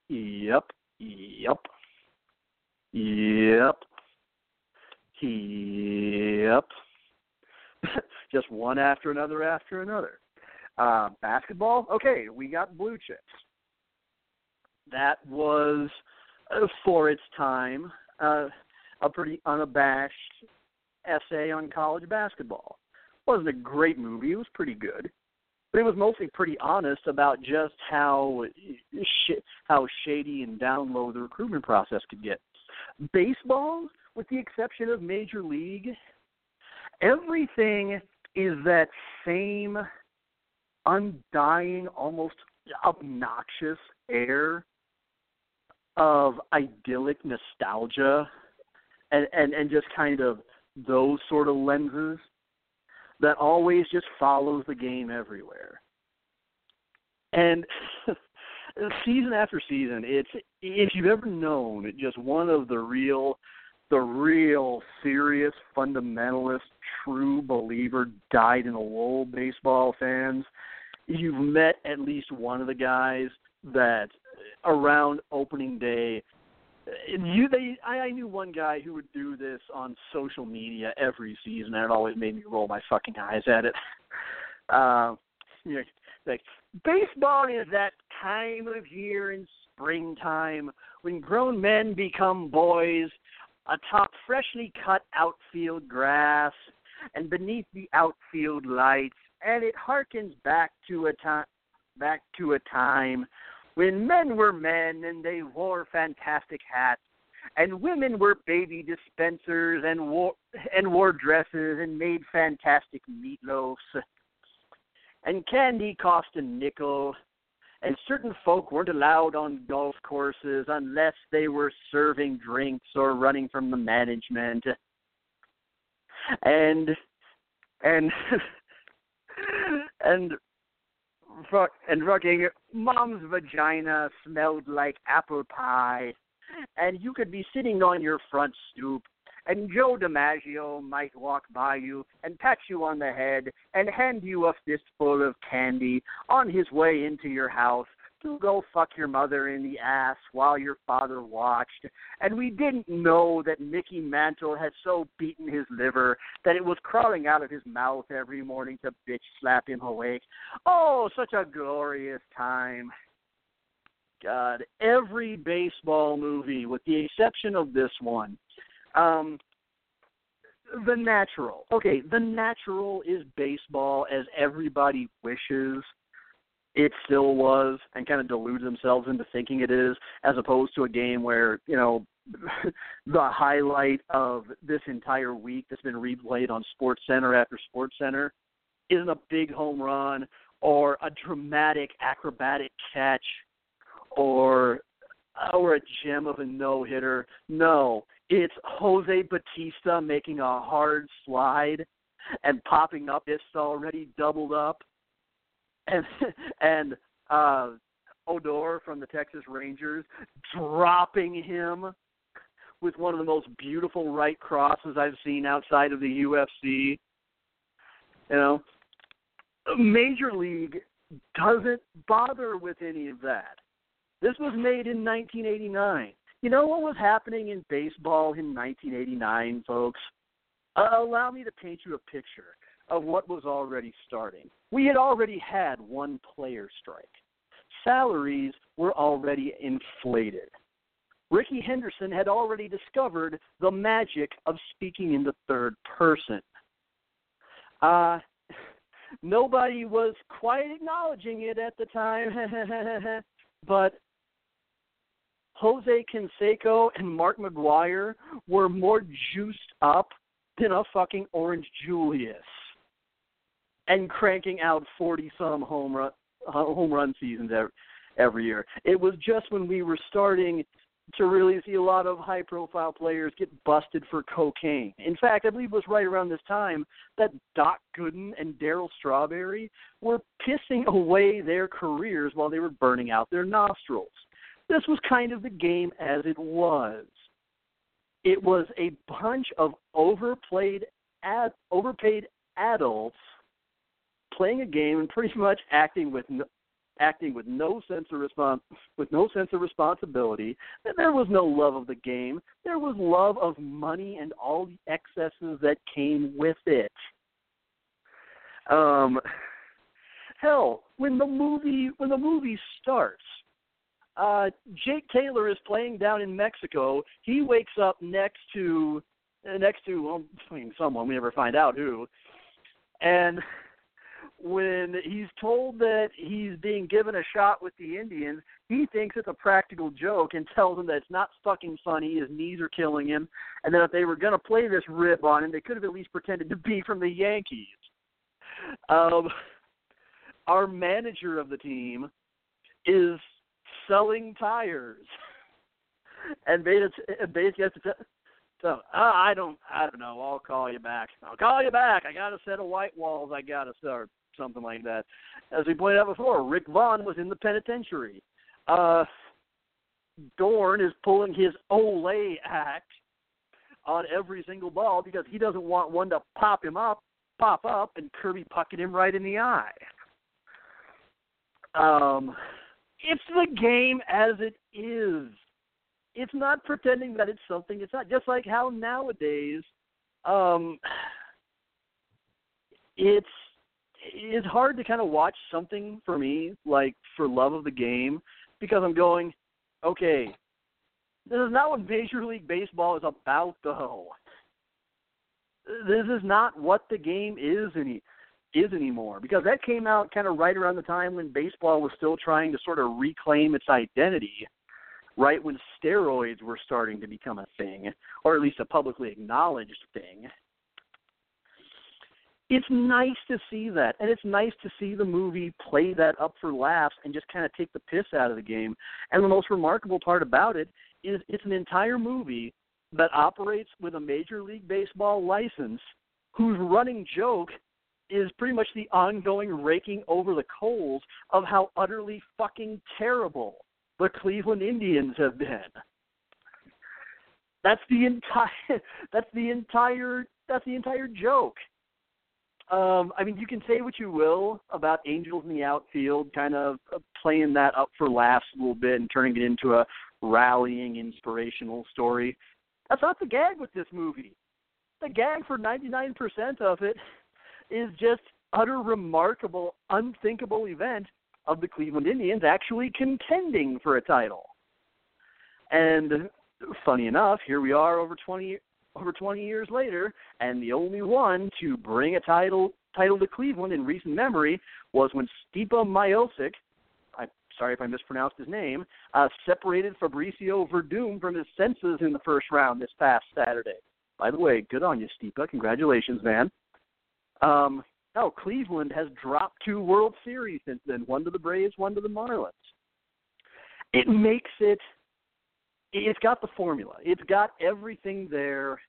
yep, yep, yep, yep. just one after another after another. Uh, basketball, okay, we got blue chips. That was, uh, for its time, uh, a pretty unabashed essay on college basketball. wasn't a great movie; it was pretty good, but it was mostly pretty honest about just how sh- how shady and down low the recruitment process could get. Baseball, with the exception of Major League, everything is that same undying, almost obnoxious air of idyllic nostalgia and, and, and just kind of those sort of lenses that always just follows the game everywhere. And season after season, it's if you've ever known just one of the real the real serious fundamentalist true believer died in a wool baseball fans you've met at least one of the guys that around opening day you they I, I knew one guy who would do this on social media every season and it always made me roll my fucking eyes at it. Uh like baseball is that time of year in springtime when grown men become boys atop freshly cut outfield grass and beneath the outfield lights and it harkens back to a time back to a time when men were men and they wore fantastic hats and women were baby dispensers and wore and wore dresses and made fantastic meatloafs and candy cost a nickel and certain folk weren't allowed on golf courses unless they were serving drinks or running from the management. And and and and fucking mom's vagina smelled like apple pie. And you could be sitting on your front stoop and Joe DiMaggio might walk by you and pat you on the head and hand you a fistful of candy on his way into your house to go fuck your mother in the ass while your father watched. And we didn't know that Mickey Mantle had so beaten his liver that it was crawling out of his mouth every morning to bitch slap him awake. Oh, such a glorious time. God, every baseball movie, with the exception of this one, um, the natural. Okay, the natural is baseball as everybody wishes it still was and kind of delude themselves into thinking it is, as opposed to a game where, you know, the highlight of this entire week that's been replayed on Sports Center after Sports Center isn't a big home run or a dramatic acrobatic catch or or a gem of a no hitter. No, it's Jose Bautista making a hard slide and popping up. It's already doubled up and and uh, Odor from the Texas Rangers dropping him with one of the most beautiful right crosses I've seen outside of the UFC. You know, Major League doesn't bother with any of that. This was made in 1989. You know what was happening in baseball in 1989, folks? Uh, allow me to paint you a picture of what was already starting. We had already had one player strike. Salaries were already inflated. Rickey Henderson had already discovered the magic of speaking in the third person. Uh, nobody was quite acknowledging it at the time, but Jose Canseco and Mark McGwire were more juiced up than a fucking Orange Julius and cranking out 40 some home run uh, home run seasons every, every year. It was just when we were starting to really see a lot of high profile players get busted for cocaine. In fact, I believe it was right around this time that Doc Gooden and Darryl Strawberry were pissing away their careers while they were burning out their nostrils. This was kind of the game as it was. It was a bunch of overplayed ad, overpaid adults playing a game and pretty much acting with no, acting with no sense of respons- with no sense of responsibility. There was no love of the game. There was love of money and all the excesses that came with it. Um, hell, when the movie when the movie starts, uh, Jake Taylor is playing down in Mexico. He wakes up next to next to well, I mean, someone we never find out who, and when he's told that he's being given a shot with the Indians, he thinks it's a practical joke and tells him that it's not fucking funny. His knees are killing him, and that if they were going to play this rip on him, they could have at least pretended to be from the Yankees. Um, our manager of the team is selling tires, and basically has to so uh, I don't, I don't know. I'll call you back. I'll call you back. I got a set of white walls. I got to start something like that. As we pointed out before, Rick Vaughn was in the penitentiary. Uh, Dorn is pulling his Olay act on every single ball because he doesn't want one to pop him up, pop up, and Kirby pucking him right in the eye. Um, it's the game as it is. It's not pretending that it's something it's not. Just like how nowadays, um, it's it's hard to kind of watch something for me like for love of the game because I'm going, okay, this is not what Major League Baseball is about though. This is not what the game is any is anymore because that came out kind of right around the time when baseball was still trying to sort of reclaim its identity right when steroids were starting to become a thing or at least a publicly acknowledged thing it's nice to see that, and it's nice to see the movie play that up for laughs and just kind of take the piss out of the game. And the most remarkable part about it is it's an entire movie that operates with a Major League Baseball license, whose running joke is pretty much the ongoing raking over the coals of how utterly fucking terrible the Cleveland Indians have been. That's the entire. That's the entire. That's the entire joke. Um, I mean, you can say what you will about Angels in the outfield, kind of uh, playing that up for laughs a little bit and turning it into a rallying, inspirational story. That's not the gag with this movie. The gag for 99% of it is just utter remarkable, unthinkable event of the Cleveland Indians actually contending for a title. And funny enough, here we are over 20 over 20 years later, and the only one to bring a title title to Cleveland in recent memory was when Stipe Miocic, I'm sorry if I mispronounced his name, uh, separated Fabricio Werdum from his senses in the first round this past Saturday. By the way, good on you, Stipe. Congratulations, man. Um, Cleveland has dropped two World Series since then, one to the Braves, one to the Marlins. It makes it it's got the formula. It's got everything there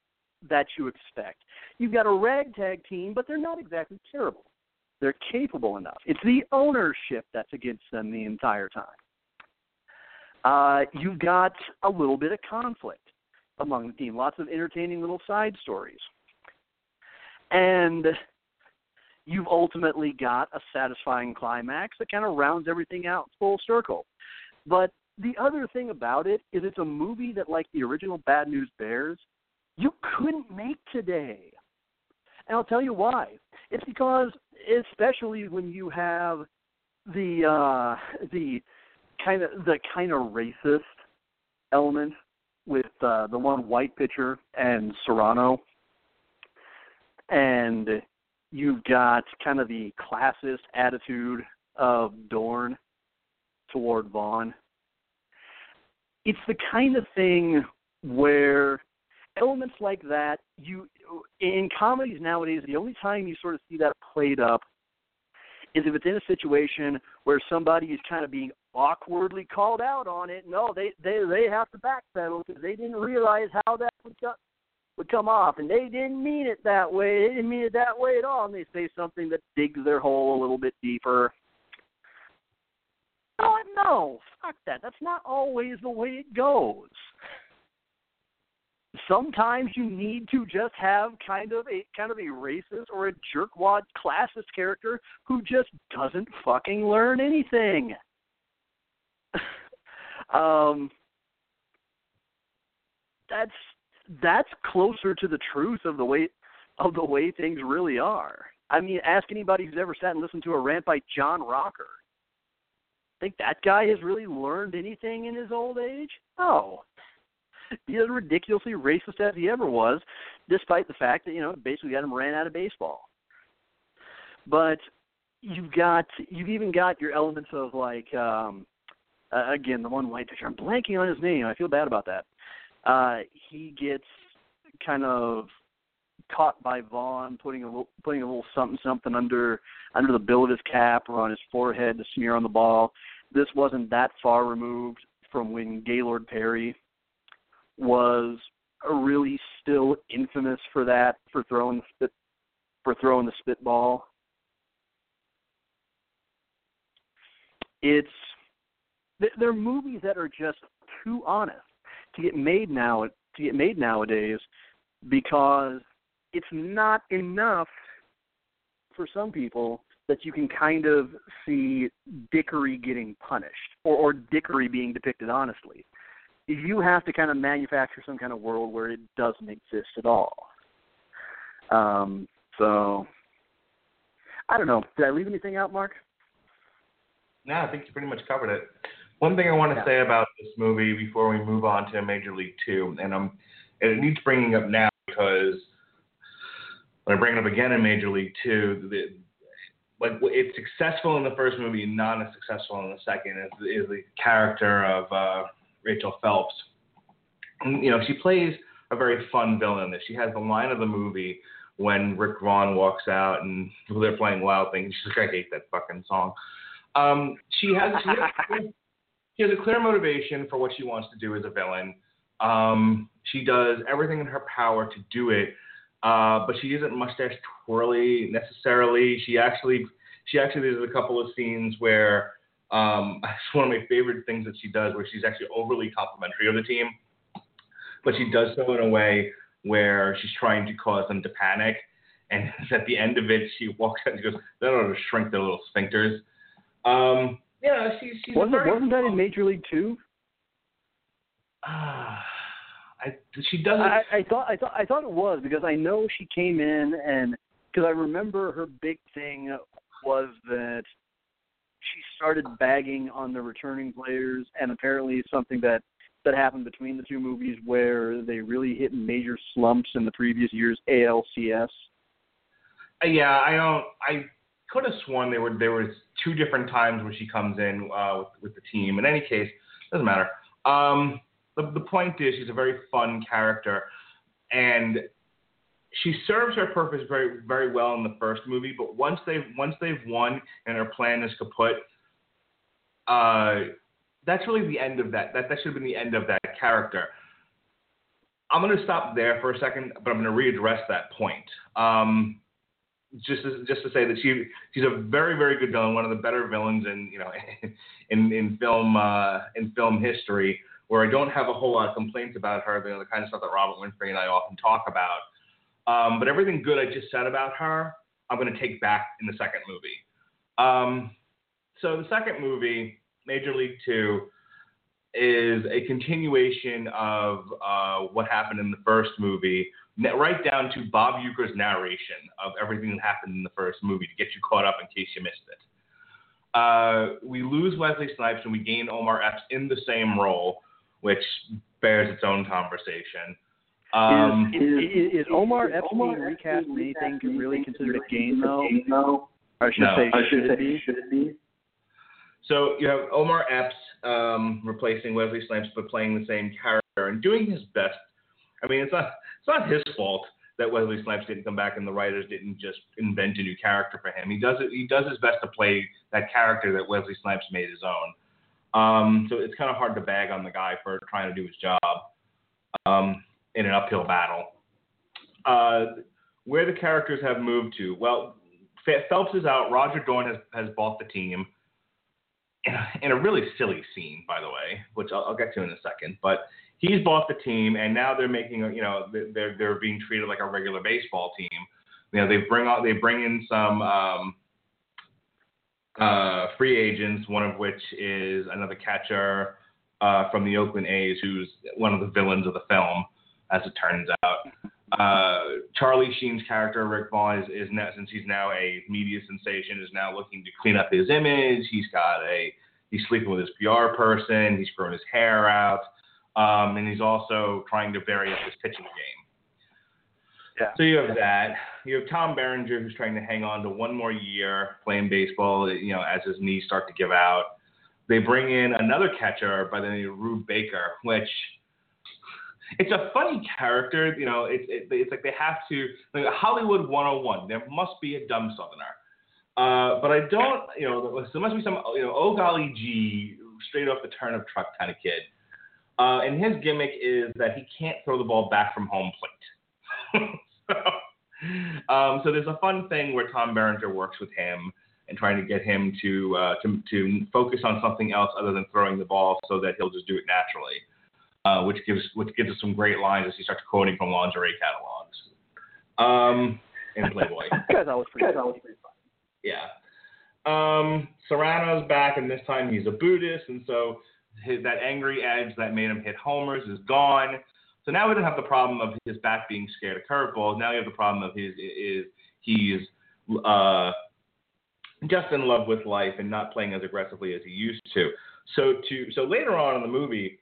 that you expect. You've got a ragtag team, but they're not exactly terrible. They're capable enough. It's the ownership that's against them the entire time. Uh, you've got a little bit of conflict among the team, lots of entertaining little side stories. And you've ultimately got a satisfying climax that kind of rounds everything out full circle. But the other thing about it is it's a movie that, like the original Bad News Bears, you couldn't make today. And I'll tell you why. It's because, especially when you have the uh, the kind of the kind of racist element with uh, the one white pitcher and Cerrano, and you've got kind of the classist attitude of Dorn toward Vaughn it's the kind of thing where elements like that you in comedies nowadays the only time you sort of see that played up is if it's in a situation where somebody is kind of being awkwardly called out on it. No, they they they have to backpedal because they didn't realize how that would would come off, and they didn't mean it that way. They didn't mean it that way at all, and they say something that digs their hole a little bit deeper. No, no, fuck that. That's not always the way it goes sometimes you need to just have kind of a kind of a racist or a jerkwad classist character who just doesn't fucking learn anything. um that's that's closer to the truth of the way of the way things really are. I mean, ask anybody who's ever sat and listened to a rant by John Rocker. Think that guy has really learned anything in his old age? No he's as ridiculously racist as he ever was, despite the fact that you know basically got him ran out of baseball. But you've got you've even got your elements of like um uh, again the one white picture. I'm blanking on his name. I feel bad about that. Uh he gets kind of caught by Vaughn putting a little, putting a little something something under under the bill of his cap or on his forehead to smear on the ball. This wasn't that far removed from when Gaylord Perry was really still infamous for that for throwing the spit for throwing the spitball. It's they're movies that are just too honest to get made now to get made nowadays because it's not enough for some people that you can kind of see dickery getting punished or, or dickery being depicted honestly you have to kind of manufacture some kind of world where it doesn't exist at all. Um, so I don't know. Did I leave anything out, Mark? No, I think you pretty much covered it. One thing I want to Yeah. say about this movie before we move on to Major League Two, and um, and it needs bringing up now because when I bring it up again in Major League Two, the, like it's successful in the first movie, not as successful in the second. Is, is the character of uh, Rachel Phelps. And, you know, she plays a very fun villain. She has the line of the movie when Rick Vaughn walks out and they're playing Wild Things. She's like, I hate that fucking song. Um, she has she has, she has a clear motivation for what she wants to do as a villain. Um, she does everything in her power to do it, uh, but she isn't mustache twirly necessarily. She actually she actually there's a couple of scenes where um, it's one of my favorite things that she does, where she's actually overly complimentary of the team, but she does so in a way where she's trying to cause them to panic. And at the end of it, she walks out and she goes, "That ought to shrink their little sphincters." Um, yeah, she, she's Wasn't wasn't that in Major League Two? Ah, I, she doesn't. I, I thought I thought I thought it was because I know she came in and because I remember her big thing was that she started bagging on the returning players and apparently something that that happened between the two movies where they really hit major slumps in the previous year's ALCS. Uh, yeah, I don't. I could have sworn there were there was two different times where she comes in uh, with, with the team. In any case, doesn't matter. Um, the the point is, she's a very fun character, and she serves her purpose very very well in the first movie. But once they've once they've won and her plan is kaput, uh, that's really the end of that. That that should have been the end of that character. I'm going to stop there for a second, but I'm going to readdress that point. Um, just to, just to say that she she's a very very good villain, one of the better villains in you know in in film uh, in film history. Where I don't have a whole lot of complaints about her, you know, the kind of stuff that Robert Winfrey and I often talk about. Um, but everything good I just said about her, I'm going to take back in the second movie. Um, so the second movie, Major League Two, is a continuation of uh, what happened in the first movie, right down to Bob Uecker's narration of everything that happened in the first movie to get you caught up in case you missed it. Uh, we lose Wesley Snipes and we gain Omar Epps in the same role, which bears its own conversation. Um, is, is, is Omar Epps being recast in anything really considered a gain though? Or I should No. say, I should it be? So you have Omar Epps um, replacing Wesley Snipes, but playing the same character and doing his best. I mean, it's not it's not his fault that Wesley Snipes didn't come back and the writers didn't just invent a new character for him. He does it. He does his best to play that character that Wesley Snipes made his own. Um, so it's kind of hard to bag on the guy for trying to do his job um, in an uphill battle. Uh, where the characters have moved to, well, Phelps is out. Roger Dorn has, has bought the team in a, really silly scene, by the way, which I'll, I'll get to in a second. But he's bought the team, and now they're making, you know, they're they're being treated like a regular baseball team. You know, they bring out they bring in some um, uh, free agents, one of which is another catcher uh, from the Oakland A's, who's one of the villains of the film, as it turns out. Uh, Charlie Sheen's character, Rick Vaughn, is, is now, since he's now a media sensation, is now looking to clean up his image. He's got a he's sleeping with his PR person. He's growing his hair out, um, and he's also trying to vary up his pitching game. Yeah. So you have that. You have Tom Berenger, who's trying to hang on to one more year playing baseball. You know, as his knees start to give out. They bring in another catcher by the name of Rube Baker, which it's a funny character. You know, it's it, it's like they have to like Hollywood 101. There must be a dumb Southerner. Uh, but I don't, you know, there must be some, you know, oh golly gee, straight off the turn of truck kind of kid. Uh, and his gimmick is that he can't throw the ball back from home plate. so, um, so there's a fun thing where Tom Berenger works with him and trying to get him to, uh, to to focus on something else other than throwing the ball, so that he'll just do it naturally uh, which gives which gives us some great lines as he starts quoting from lingerie catalogs. Um, in Playboy. That's always pretty, that's always pretty fun. Yeah. Um, Cerrano's back, and this time he's a Buddhist, and so his, that angry edge that made him hit homers is gone. So now we don't have the problem of his back being scared of curveballs. Now you have the problem of his is he's uh, just in love with life and not playing as aggressively as he used to. So to so later on in the movie,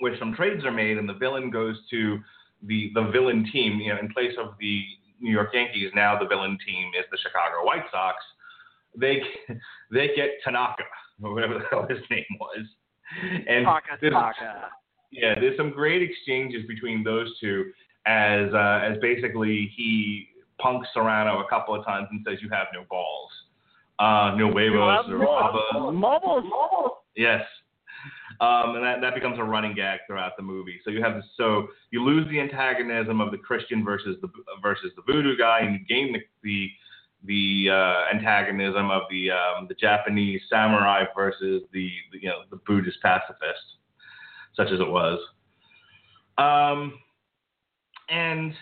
where some trades are made and the villain goes to the the villain team, you know, in place of the New York Yankees, now the villain team is the Chicago White Sox. They they get Tanaka or whatever the hell his name was, and Taka, there's, Taka. yeah, there's some great exchanges between those two as uh, as basically he punks Cerrano a couple of times and says you have no balls, uh, no huevos or babas. Marbles, marbles. Yes. Um, and that, that becomes a running gag throughout the movie. So you have so you lose the antagonism of the Christian versus the versus the voodoo guy, and you gain the the, the uh, antagonism of the um, the Japanese samurai versus the, the you know the Buddhist pacifist, such as it was. Um, and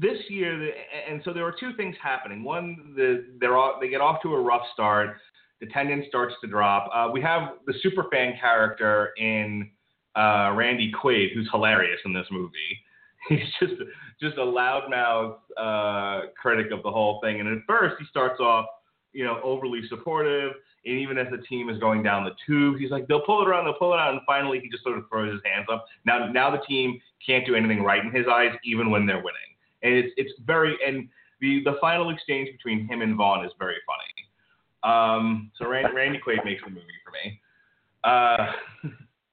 this year, and so there were two things happening. One, the, they're all, they get off to a rough start the attendance starts to drop. Uh, we have the super fan character in uh, Randy Quaid, who's hilarious in this movie. He's just just a loudmouth uh, critic of the whole thing. And at first, he starts off, you know, overly supportive. And even as the team is going down the tube, he's like, "They'll pull it around, they'll pull it out." And finally, he just sort of throws his hands up. Now, now the team can't do anything right in his eyes, even when they're winning. And it's it's very and the the final exchange between him and Vaughn is very funny. Um, so Randy, Randy Quaid makes the movie for me. Uh,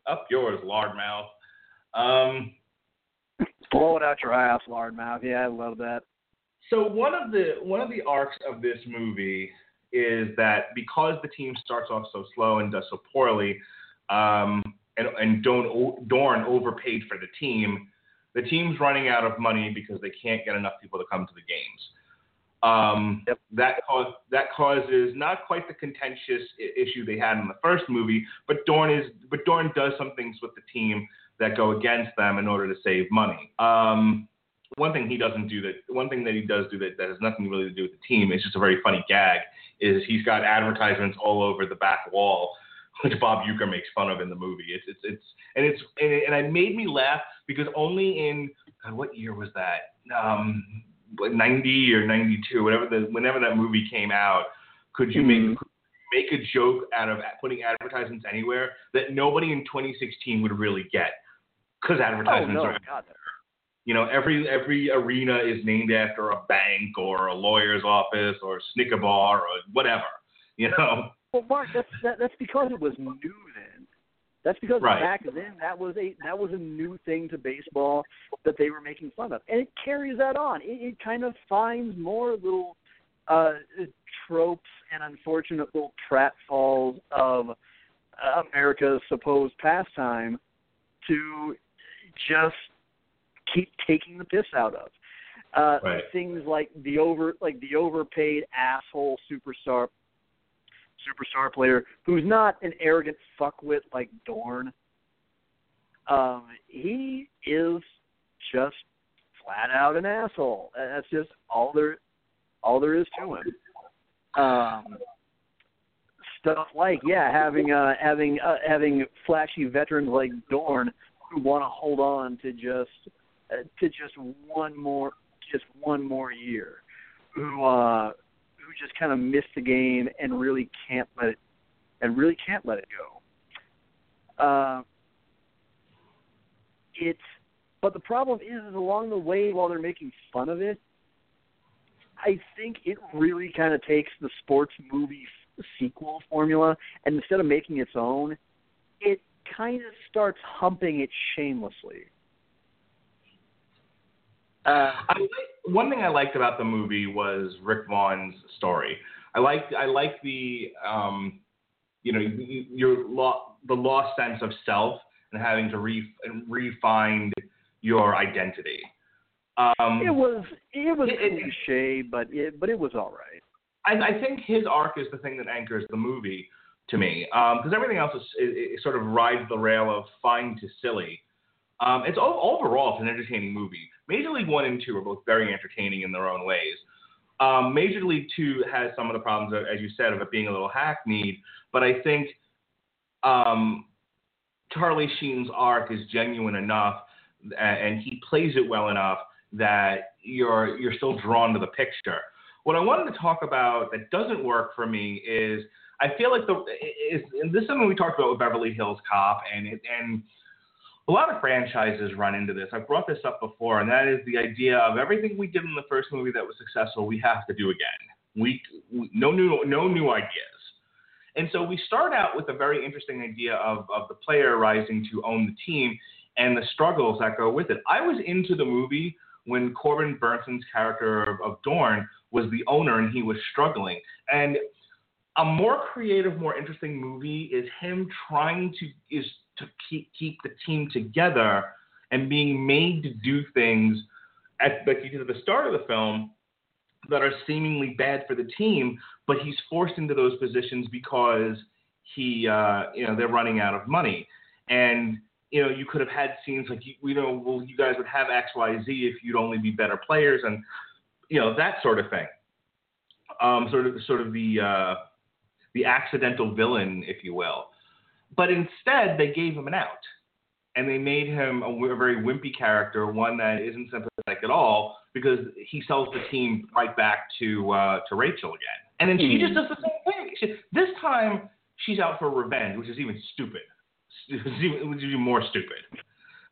up yours, Lardmouth. Um, Blow it out your ass, lard mouth. Yeah, I love that. so one of the one of the arcs of this movie is that because the team starts off so slow and does so poorly, um, and and Dorn, Dorn overpaid for the team, the team's running out of money because they can't get enough people to come to the games. Um, Yep. That cause that causes not quite the contentious I- issue they had in the first movie, but Dorn is but Dorn does some things with the team that go against them in order to save money. Um, one thing he doesn't do that one thing that he does do that, that has nothing really to do with the team it's just a very funny gag is he's got advertisements all over the back wall which Bob Uecker makes fun of in the movie it's it's it's and it's and it, and it made me laugh because only in God, what year was that um 90 or 92 whatever the whenever that movie came out could you make Mhm. make a joke out of putting advertisements anywhere that nobody in 2016 would really get because Oh advertisements no, are God. you know, every every arena is named after a bank or a lawyer's office or a Snicker bar or whatever. You know. Well, Mark, that's that, that's because it was new. That's because Right. back then that was a that was a new thing to baseball that they were making fun of, and it carries that on. It, it kind of finds more little uh, tropes and unfortunate little pratfalls of America's supposed pastime to just keep taking the piss out of. Uh, Right. Things like the over like the overpaid asshole superstar superstar player who's not an arrogant fuckwit like Dorn. Um, he is just flat out an asshole. That's just all there all there is to him. Um, stuff like yeah, having uh, having uh, having flashy veterans like Dorn who want to hold on to just uh, to just one more just one more year, who uh, just kind of miss the game and really can't let it and really can't let it go. Uh, it's but the problem is, is along the way while they're making fun of it, I think it really kind of takes the sports movie f- sequel formula and instead of making its own, it kind of starts humping it shamelessly. Uh, I like, one thing I liked about the movie was Rick Vaughn's story. I liked I liked the um, you know your lo- the lost sense of self and having to re and refine your identity. Um, it was it was It- it- but it but it was all right. I, I think his arc is the thing that anchors the movie to me, because everything else is, it, it sort of rides the rail of fine to silly. Um, it's overall it's an entertaining movie. Major League One and Two are both very entertaining in their own ways. Um, Major League Two has some of the problems, uh, as you said, of it being a little hackneyed, but I think um, Charlie Sheen's arc is genuine enough, and he plays it well enough that you're you're still drawn to the picture. What I wanted to talk about that doesn't work for me is I feel like the is this is something we talked about with Beverly Hills Cop and it, and a lot of franchises run into this. I've brought this up before, and that is the idea of everything we did in the first movie that was successful, we have to do again. We, we no new no new ideas. And so we start out with a very interesting idea of, of the player rising to own the team and the struggles that go with it. I was into the movie when Corbin Bernsen's character of, of Dorn was the owner and he was struggling. And a more creative, more interesting movie is him trying to is to keep keep the team together and being made to do things at like at the start of the film that are seemingly bad for the team, but he's forced into those positions because he uh, you know they're running out of money. And you know you could have had scenes like you, you know well you guys would have X Y Z if you'd only be better players and you know that sort of thing. Um, sort of sort of the uh, the accidental villain, if you will. But instead, they gave him an out, and they made him a very wimpy character, one that isn't sympathetic at all, because he sells the team right back to uh, to Rachel again, and then she Mhm. just does the same thing. She, this time, she's out for revenge, which is even stupid, which is even, which is even more stupid.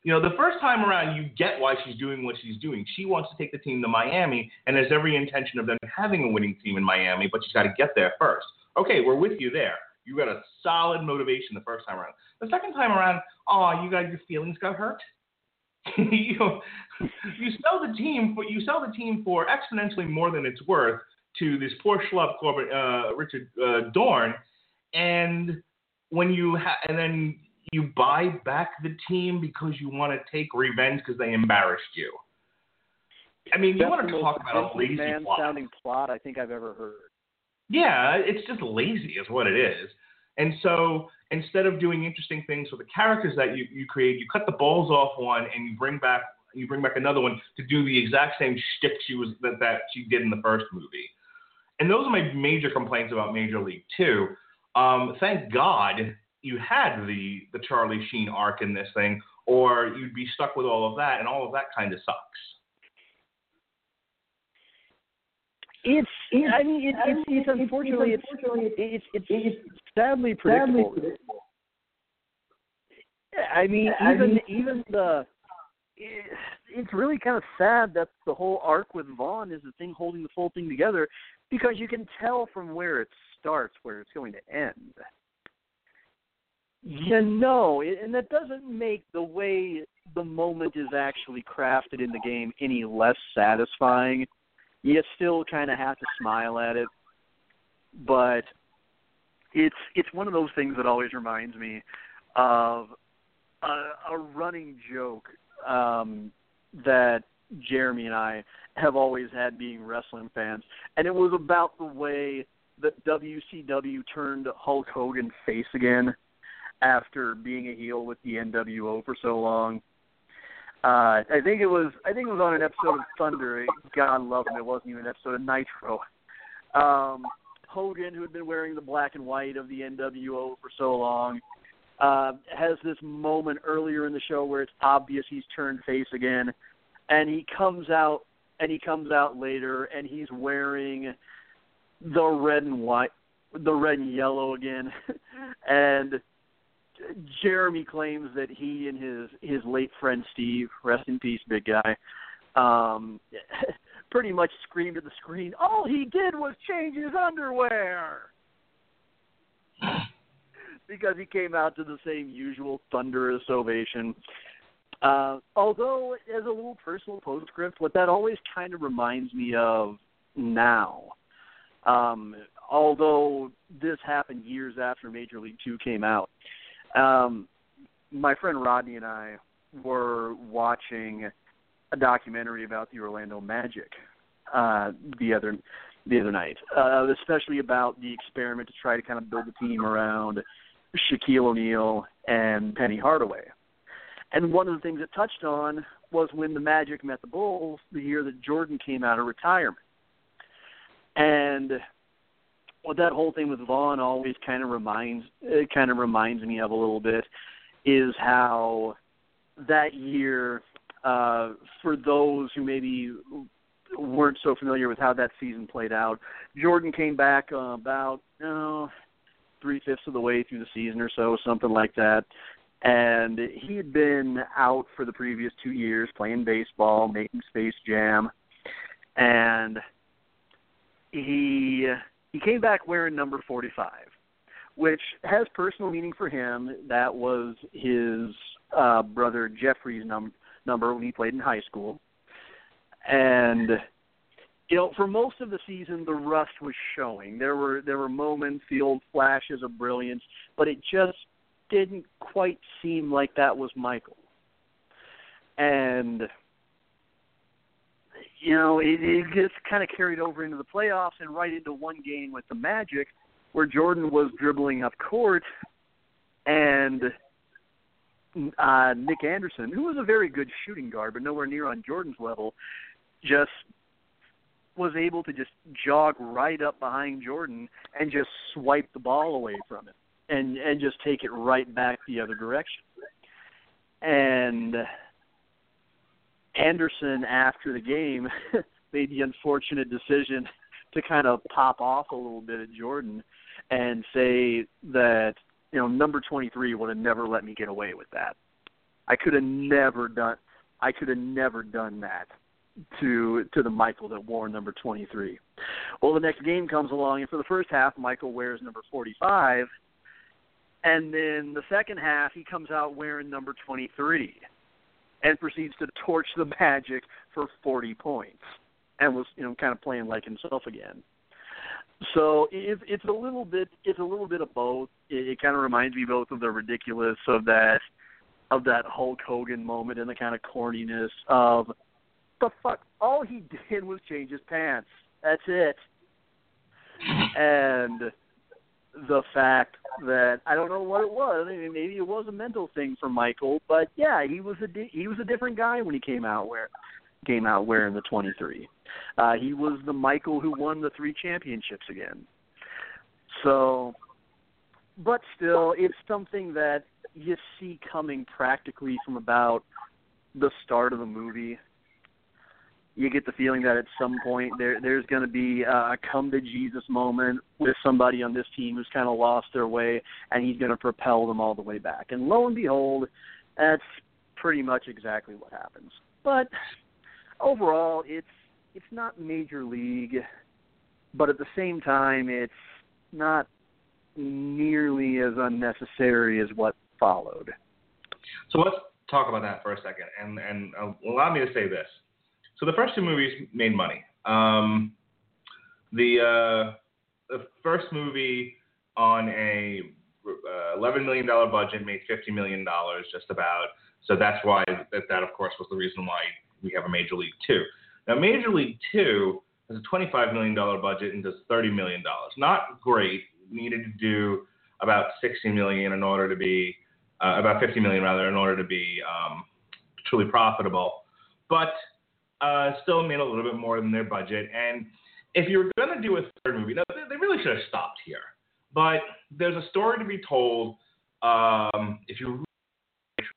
You know, the first time around, you get why she's doing what she's doing. She wants to take the team to Miami and has every intention of them having a winning team in Miami, but she's got to get there first. Okay, we're with you there. You got a solid motivation the first time around. The second time around, oh, you got your feelings got hurt. you you sell the team, but you sell the team for exponentially more than it's worth to this poor schlub, Corbin, uh, Richard uh, Dorn, and when you ha- and then you buy back the team because you want to take revenge because they embarrassed you. I mean, you want to talk about a lazy man plot. sounding plot I think I've ever heard. Yeah, it's just lazy, is what it is. And so instead of doing interesting things for the characters that you, you create, you cut the balls off one and you bring back you bring back another one to do the exact same shtick she was that, that she did in the first movie. And those are my major complaints about Major League Two. Um, thank God you had the the Charlie Sheen arc in this thing, or you'd be stuck with all of that, and all of that kind of sucks. It's, I mean, it, it's, it's unfortunately, it's, it's, it's, it's sadly predictable. I mean, even even the, it, it's really kind of sad that the whole arc with Vaughn is the thing holding the whole thing together, because you can tell from where it starts where it's going to end. you know, and that doesn't make the way the moment is actually crafted in the game any less satisfying. You still kind of have to smile at it, but it's it's one of those things that always reminds me of a, a running joke um, that Jeremy and I have always had being wrestling fans, and it was about the way that WCW turned Hulk Hogan face again after being a heel with the NWO for so long. Uh, I think it was I think it was on an episode of Thunder. God love him, it wasn't even an episode of Nitro. Um, Hogan, who had been wearing the black and white of the NWO for so long, uh, has this moment earlier in the show where it's obvious he's turned face again, and he comes out and he comes out later and he's wearing the red and white, the red and yellow again, and Jeremy claims that he and his his late friend Steve, rest in peace, big guy, um, pretty much screamed at the screen. All he did was change his underwear because he came out to the same usual thunderous ovation. Uh, although, as a little personal postscript, what that always kind of reminds me of now, um, although this happened years after Major League Two came out, um, my friend Rodney and I were watching a documentary about the Orlando Magic uh, the other the other night, uh, especially about the experiment to try to kind of build a team around Shaquille O'Neal and Penny Hardaway. And one of the things it touched on was when the Magic met the Bulls the year that Jordan came out of retirement. And what that whole thing with Vaughn always kind of reminds it kind of reminds me of a little bit is how that year uh for those who maybe weren't so familiar with how that season played out jordan came back uh, about three fifths of the way through the season or so something like that. And he had been out for the previous two years playing baseball making space jam. And he he came back wearing number 45, which has personal meaning for him. That was his uh, brother Jeffrey's num- number when he played in high school. And you know, for most of the season, the rust was showing. There were there were moments, the old flashes of brilliance, but it just didn't quite seem like that was Michael. And you know, it, it gets kind of carried over into the playoffs and right into one game with the Magic, where Jordan was dribbling up court, and uh, Nick Anderson, who was a very good shooting guard but nowhere near on Jordan's level, just was able to just jog right up behind Jordan and just swipe the ball away from him and and just take it right back the other direction. And Anderson after the game made the unfortunate decision to kind of pop off a little bit at Jordan and say that you know number 23 would have never let me get away with that. I could have never done I could have never done that to to the Michael that wore number 23. Well, the next game comes along and for the first half Michael wears number 45 and then the second half he comes out wearing number 23 and proceeds to torch the Magic for 40 points, and was you know kind of playing like himself again. So it, it's a little bit it's a little bit of both. It, it kind of reminds me both of the ridiculous of that of that Hulk Hogan moment and the kind of corniness of the fuck. All he did was change his pants. That's it. And the fact that I don't know what it was. I mean, maybe it was a mental thing for Michael, but yeah, he was a di- he was a different guy when he came out where came out wearing the 23. Uh, he was the Michael who won the three championships again. So, but still, it's something that you see coming practically from about the start of the movie you get the feeling that at some point there there's going to be a come to Jesus moment with somebody on this team who's kind of lost their way, and he's going to propel them all the way back. And lo and behold, that's pretty much exactly what happens. But overall, it's it's not major league, but at the same time, it's not nearly as unnecessary as what followed. So let's talk about that for a second, and and uh, allow me to say this. So the first two movies made money. Um, the uh, the first movie on a uh, 11 million dollar budget made 50 million dollars just about. So that's why that, that of course was the reason why we have a Major League Two. Now Major League Two has a 25 million dollar budget and does 30 million dollars. Not great. Needed to do about 60 million in order to be uh, about 50 million rather in order to be um, truly profitable, but uh, still made a little bit more than their budget. And if you're going to do a third movie, now they really should have stopped here. But there's a story to be told. Um, if you really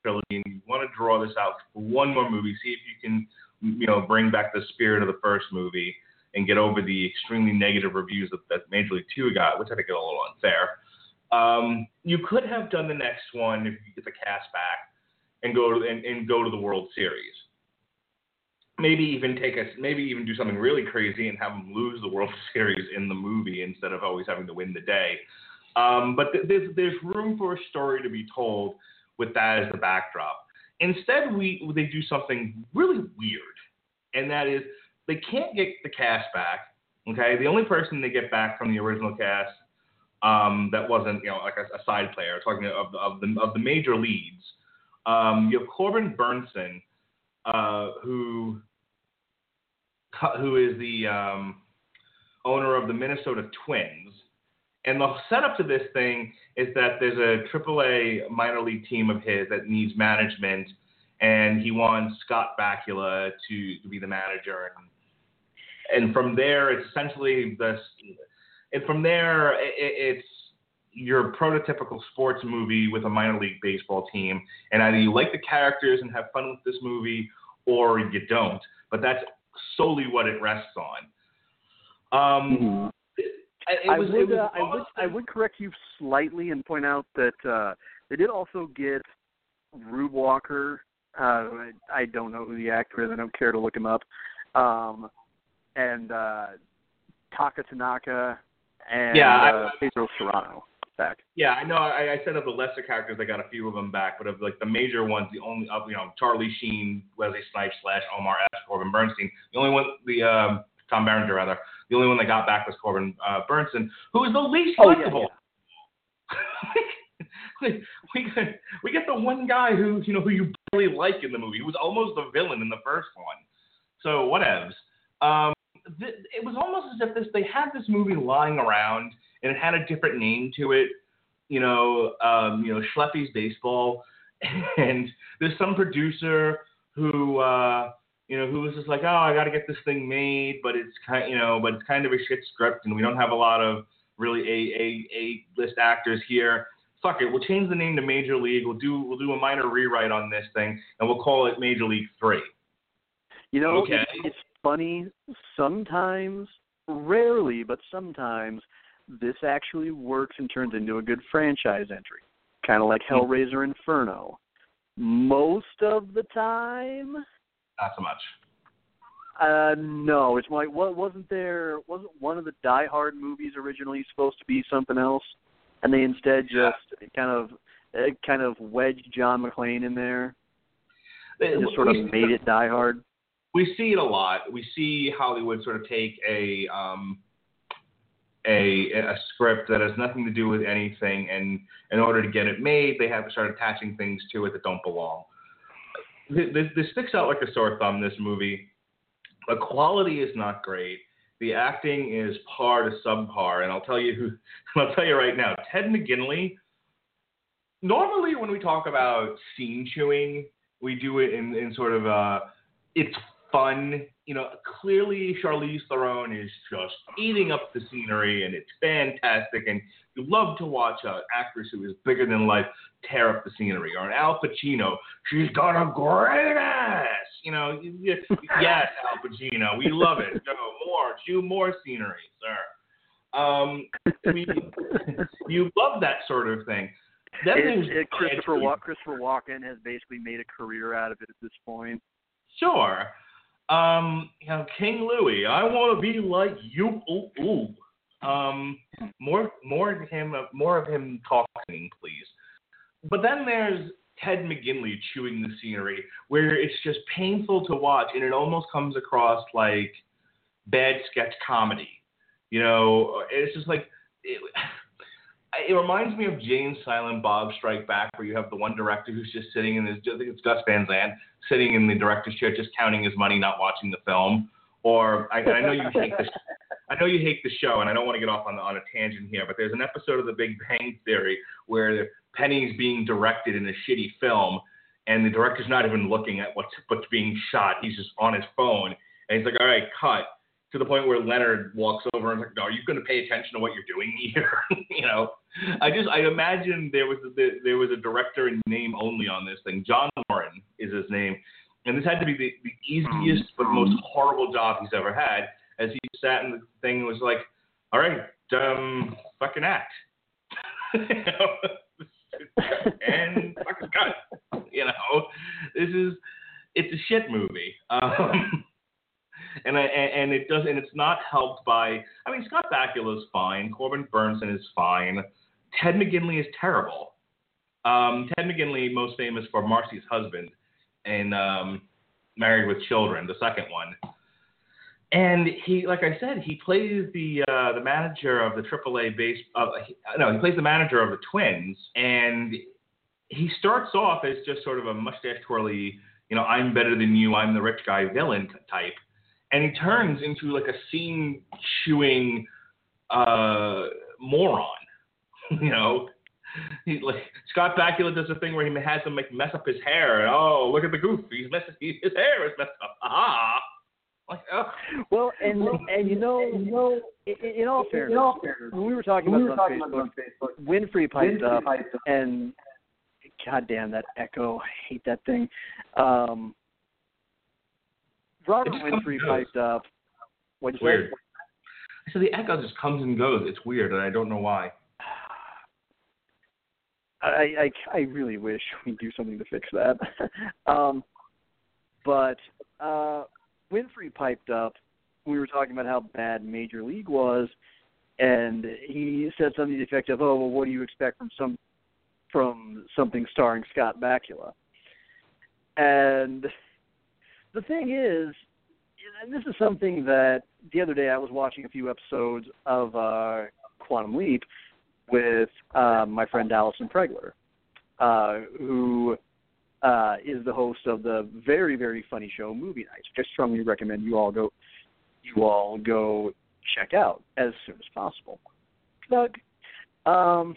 trilogy and you want to draw this out for one more movie, see if you can, you know, bring back the spirit of the first movie and get over the extremely negative reviews that, that Major League Two got, which I think is a little unfair. Um, you could have done the next one if you get the cast back and go to and, and go to the World Series. Maybe even take us, maybe even do something really crazy and have them lose the World Series in the movie instead of always having to win the day. Um, but th- there's there's room for a story to be told with that as the backdrop. Instead, we they do something really weird, and that is they can't get the cast back. Okay, the only person they get back from the original cast um, that wasn't you know like a, a side player, talking of the, of the of the major leads. Um, you have Corbin Bernsen, uh, who who is the um, owner of the Minnesota Twins. And the setup to this thing is that there's a AAA minor league team of his that needs management, and he wants Scott Bakula to, to be the manager. And, and from there, it's essentially this. And from there, it, it's your prototypical sports movie with a minor league baseball team, and either you like the characters and have fun with this movie, or you don't. But that's solely what it rests on. Um, mm-hmm. it, it I was, would, uh, I would, I would correct you slightly and point out that uh, they did also get Rube Walker. Uh, I, I don't know who the actor is. I don't care to look him up. Um, and uh, Taka Tanaka and Yeah, I- uh, Pedro Cerrano back. Yeah, I know. I, I said of the lesser characters, I got a few of them back, but of like the major ones, the only of you know Charlie Sheen, Wesley Snipes slash Omar Epps, Corbin Bernsen. The only one, the um, Tom Berenger rather, the only one that got back was Corbin uh, Bernsen, who is the least Oh, yeah, likable. we we get we get the one guy who you know who you barely like in the movie. He was almost the villain in the first one. So whatevs. Um, th- it was almost as if this they had this movie lying around and it had a different name to it. You know, um, you know, Schleppy's Baseball, and there's some producer who. Uh, you know, who was just like, oh, I got to get this thing made, but it's kind, you know, but it's kind of a shit script, and we don't have a lot of really a a a list actors here. Fuck it, we'll change the name to Major League. We'll do we'll do a minor rewrite on this thing, and we'll call it Major League Three. You know, Okay. it's, it's funny. Sometimes, rarely, but sometimes, this actually works and turns into a good franchise entry, kind of like Hellraiser Inferno. Most of the time, Not so much. uh, no. It's like what wasn't there? Wasn't one of the Die Hard movies originally supposed to be something else, and they instead Yeah. just kind of uh, kind of wedged John McClane in there and just sort of made it Die Hard. we see it a lot. We see Hollywood sort of take a um, a a script that has nothing to do with anything, and in order to get it made, they have to start attaching things to it that don't belong. This, this, this sticks out like a sore thumb. This movie, the quality is not great. The acting is par to subpar, and I'll tell you who. I'll tell you right now, Ted McGinley. Normally, when we talk about scene chewing, we do it in, in sort of a it's fun. You know, clearly Charlize Theron is just eating up the scenery, and it's fantastic. And you love to watch an actress who is bigger than life tear up the scenery, or an Al Pacino. She's got a great ass. You know, you- you- yes, Al Pacino, we love it. Go more, chew more scenery, sir. Um, we, you love that sort of thing. Then It, it, Christopher Wa- Christopher Walken has basically made a career out of it at this point. Sure. Um, you know, King Louis, I want to be like you. Ooh, ooh. Um, more, more of him, more of him talking, please. But then there's Ted McGinley chewing the scenery, where it's just painful to watch, and it almost comes across like bad sketch comedy. You know, it's just like it, it reminds me of Jay and Silent Bob Strike Back, where you have the one director who's just sitting in his, I think it's Gus Van Sant, sitting in the director's chair, just counting his money, not watching the film. Or I, I know you hate the, I know you hate the show, and I don't want to get off on on a tangent here, but there's an episode of The Big Bang Theory where Penny's being directed in a shitty film, and the director's not even looking at what's what's being shot. He's just on his phone, and he's like, "All right, cut." To the point where Leonard walks over and is like, "No, are you going to pay attention to what you're doing here?" you know, I just I imagine there was a, there was a director in name only on this thing. John Warren is his name, and this had to be the, the easiest but most horrible job he's ever had. As he sat in the thing and was like, "All right, um, fucking act." and fucking cut. You know, this is it's a shit movie. Um, and and it does and it's not helped by I mean Scott Bakula is fine, Corbin Bernsen is fine, Ted McGinley is terrible. Um, Ted McGinley most famous for Marcy's husband in um, Married with Children, the second one. And he, like I said, he plays the uh, the manager of the AAA base. Uh, no, he plays the manager of the Twins, and he starts off as just sort of a mustache twirly, you know, I'm better than you, I'm the rich guy villain type and he turns into like a scene chewing uh, moron. you know, he like Scott Bakula does a thing where he has him like mess up his hair. And, oh, look at the goof! He's messed. His hair is messed up. Ah. Like, oh. Well, and and you know, you know, in, in all fairness, in all fairness when we were talking about, it on, Facebook, Facebook, Winfrey piped Winfrey up, piped up, and God damn that echo! I hate that thing. Um, Robert Winfrey piped up. What's weird? So the echo just comes and goes. It's weird, and I don't know why. I, I I really wish we do something to fix that. um, but uh, Winfrey piped up. We were talking about how bad Major League was, and he said something to the effect of, "Oh, well, what do you expect from some from something starring Scott Bakula?" And the thing is, and this is something that the other day I was watching a few episodes of uh, Quantum Leap with uh, my friend Allison Pregler, uh, who uh, is the host of the very very funny show Movie Nights, which I strongly recommend you all go you all go check out as soon as possible. Doug. Um,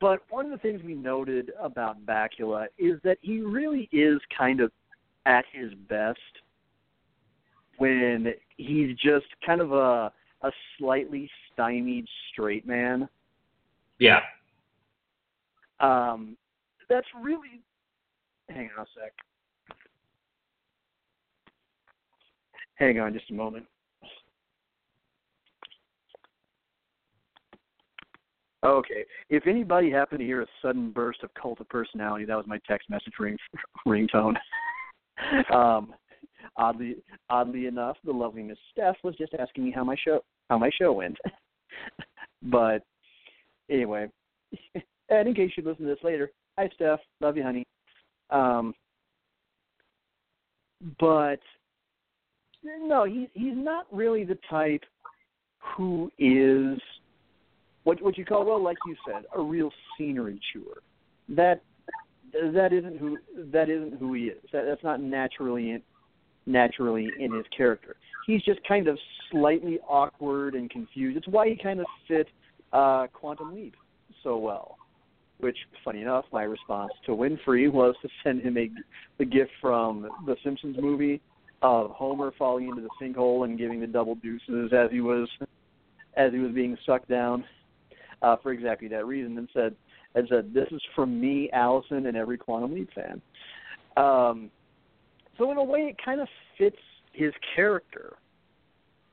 but one of the things we noted about Bakula is that he really is kind of at his best when he's just kind of a a slightly stymied straight man. Yeah. Um, that's really. Hang on a sec. Hang on just a moment. Okay. If anybody happened to hear a sudden burst of cult of personality, that was my text message ring ringtone. um, oddly, oddly enough, the lovely Miss Steph was just asking me how my show how my show went. but anyway, and in case you listen to this later, hi Steph, love you, honey. Um, but no, he's he's not really the type who is what what you call well, like you said, a real scenery chewer. That that isn't who that isn't who he is. That, that's not naturally in, naturally in his character. He's just kind of slightly awkward and confused. It's why he kind of fit uh, Quantum Leap so well. Which, funny enough, my response to Winfrey was to send him a the gift from the Simpsons movie of Homer falling into the sinkhole and giving the double deuces as he was as he was being sucked down uh, for exactly that reason, and said and said, "This is from me, Allison, and every Quantum Leap fan." Um, so in a way, it kind of fits his character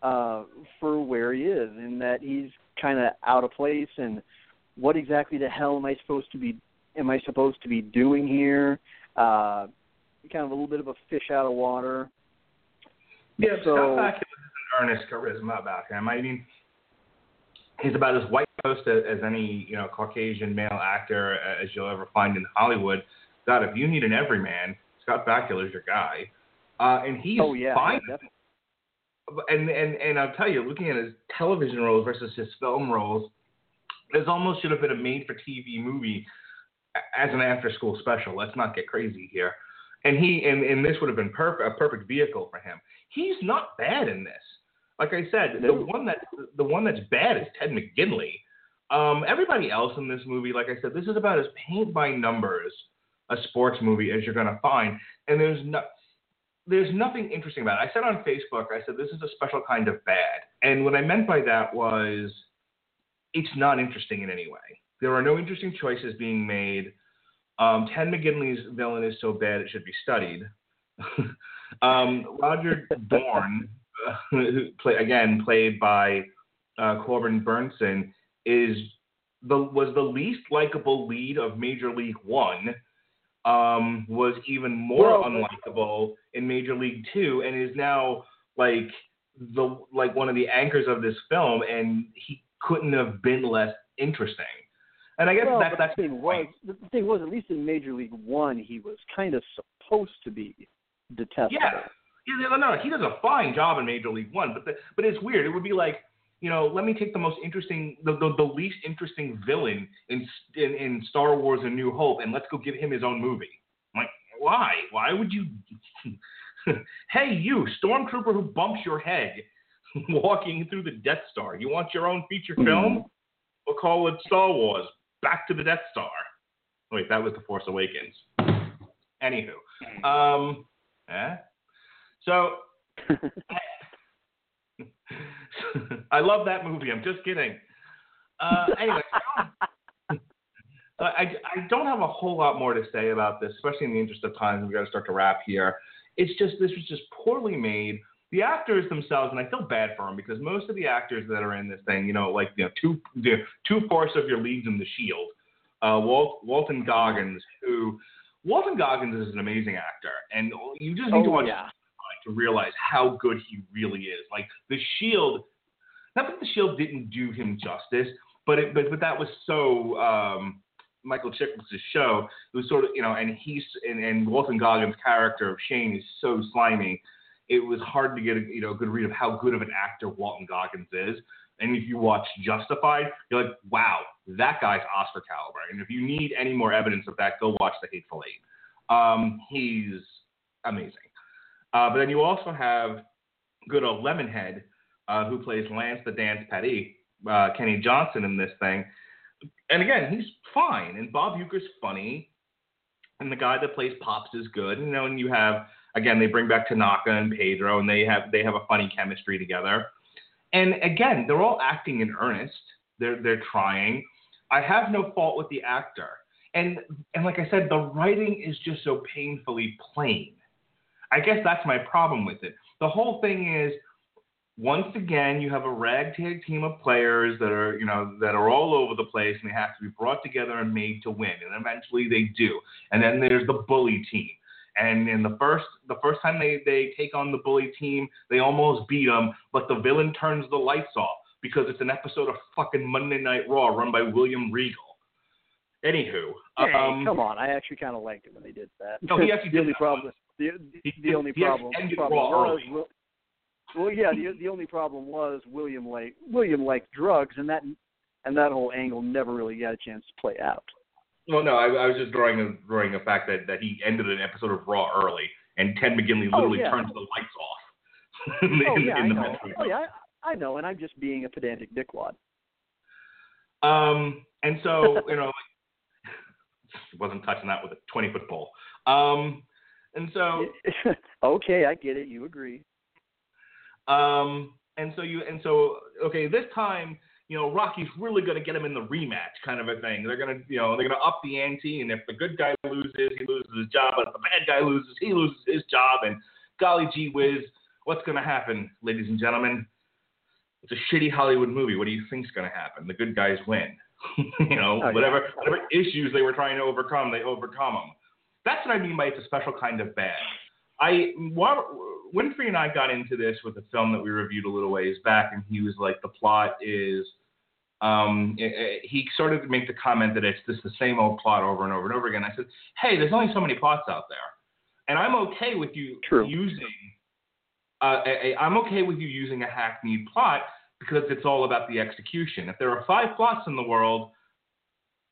uh, for where he is, in that he's kind of out of place, and what exactly the hell am I supposed to be? Am I supposed to be doing here? Uh, kind of a little bit of a fish out of water. Yeah, so, Scott Bakula has an earnest charisma about him. I mean, he's about as white post as, any you know Caucasian male actor as you'll ever find in Hollywood. God, if you need an everyman, Scott Bakula's your guy, uh, and he's oh yeah, fine. yeah, and and and I'll tell you, looking at his television roles versus his film roles, this almost should have been a made-for-TV movie as an after-school special. Let's not get crazy here. And he and, and this would have been perfect a perfect vehicle for him. He's not bad in this. Like I said, the one that the one that's bad is Ted McGinley. Um, everybody else in this movie, like I said, this is about as paint by numbers a sports movie as you're gonna find, and there's no there's nothing interesting about it. I said on Facebook, I said this is a special kind of bad, and what I meant by that was it's not interesting in any way. There are no interesting choices being made. Um, Ted McGinley's villain is so bad it should be studied. um, Roger Dorn, play, again played by uh, Corbin Bernsen, is the was the least likable lead of Major League One. Um, was even more unlikable in Major League Two, and is now like the like one of the anchors of this film, and he couldn't have been less interesting. And I guess well, that, that's the thing was, the thing was, at least in Major League One, he was kind of supposed to be detestable. Yeah. No, no, he does a fine job in Major League One, but the, but it's weird. It would be like, you know, let me take the most interesting, the, the, the least interesting villain in, in in Star Wars: A New Hope, and let's go give him his own movie. I'm like, why? Why would you? hey, you stormtrooper who bumps your head walking through the Death Star. You want your own feature film? We'll call it Star Wars: Back to the Death Star. Wait, that was the Force Awakens. Anywho, um, eh? So I love that movie. I'm just kidding. Uh, anyway, I, I, I don't have a whole lot more to say about this, especially in the interest of time. We've got to start to wrap here. It's just this was just poorly made. The actors themselves, and I feel bad for them because most of the actors that are in this thing, you know, like you know, two the two fourths of your leads in The Shield, uh, Walt, Walton Goggins, who Walton Goggins is an amazing actor, and you just need to Oh watch yeah. To realize how good he really is. Like the Shield, not that the Shield didn't do him justice, but it, but but that was so um, Michael Chiklis' show. It was sort of you know, and he's and, and Walton Goggins' character of Shane is so slimy. It was hard to get a you know a good read of how good of an actor Walton Goggins is. And if you watch Justified, you're like, wow, that guy's Oscar caliber. And if you need any more evidence of that, go watch The Hateful Eight. Um, he's amazing. Uh, but then you also have good old Lemonhead, uh, who plays Lance the Dance Petty, uh, Kenny Johnson in this thing. And again, he's fine. And Bob Uecker's funny. And the guy that plays Pops is good. You know, and you have again they bring back Tanaka and Pedro, and they have they have a funny chemistry together. And again, they're all acting in earnest. They're they're trying. I have no fault with the actor. And and like I said, the writing is just so painfully plain. I guess that's my problem with it. The whole thing is, once again, you have a ragtag team of players that are, you know, that are all over the place, and they have to be brought together and made to win. And eventually, they do. And then there's the bully team. And in the first, the first time they they take on the bully team, they almost beat them, but the villain turns the lights off because it's an episode of fucking Monday Night Raw run by William Regal. Anywho, Hey, um, come on! I actually kind of liked it when they did that. No, he actually did that problem. The, the, the only problem, problem was, well, well, yeah. The the only problem was William like William liked drugs, and that and that whole angle never really got a chance to play out. Well, no, I, I was just drawing a, drawing a fact that, that he ended an episode of Raw early, and Ted McGinley Oh, literally yeah. turns the lights off. in, oh yeah, in I the know. Oh yeah, I, I know, and I'm just being a pedantic dickwad. Um, and so you know, wasn't touching that with a twenty foot pole. Um, and so okay, I get it. You agree. um, and so you and so okay, this time you know Rocky's really going to get him in the rematch kind of a thing. They're going to you know they're going to up the ante, and if the good guy loses, he loses his job. But if the bad guy loses, he loses his job. And golly gee whiz, what's going to happen, ladies and gentlemen? It's a shitty Hollywood movie. What do you think's going to happen? The good guys win. you know, Oh, yeah. whatever whatever issues they were trying to overcome, they overcome them. That's what I mean by it's a special kind of bad. I Winfrey and I got into this with a film that we reviewed a little ways back, and he was like, the plot is um, it, it, he started to make the comment that it's just the same old plot over and over and over again. I said, hey, there's only so many plots out there, and I'm okay with you True. using. Uh, a, a, I'm okay with you using a hackneyed plot because it's all about the execution. If there are five plots in the world,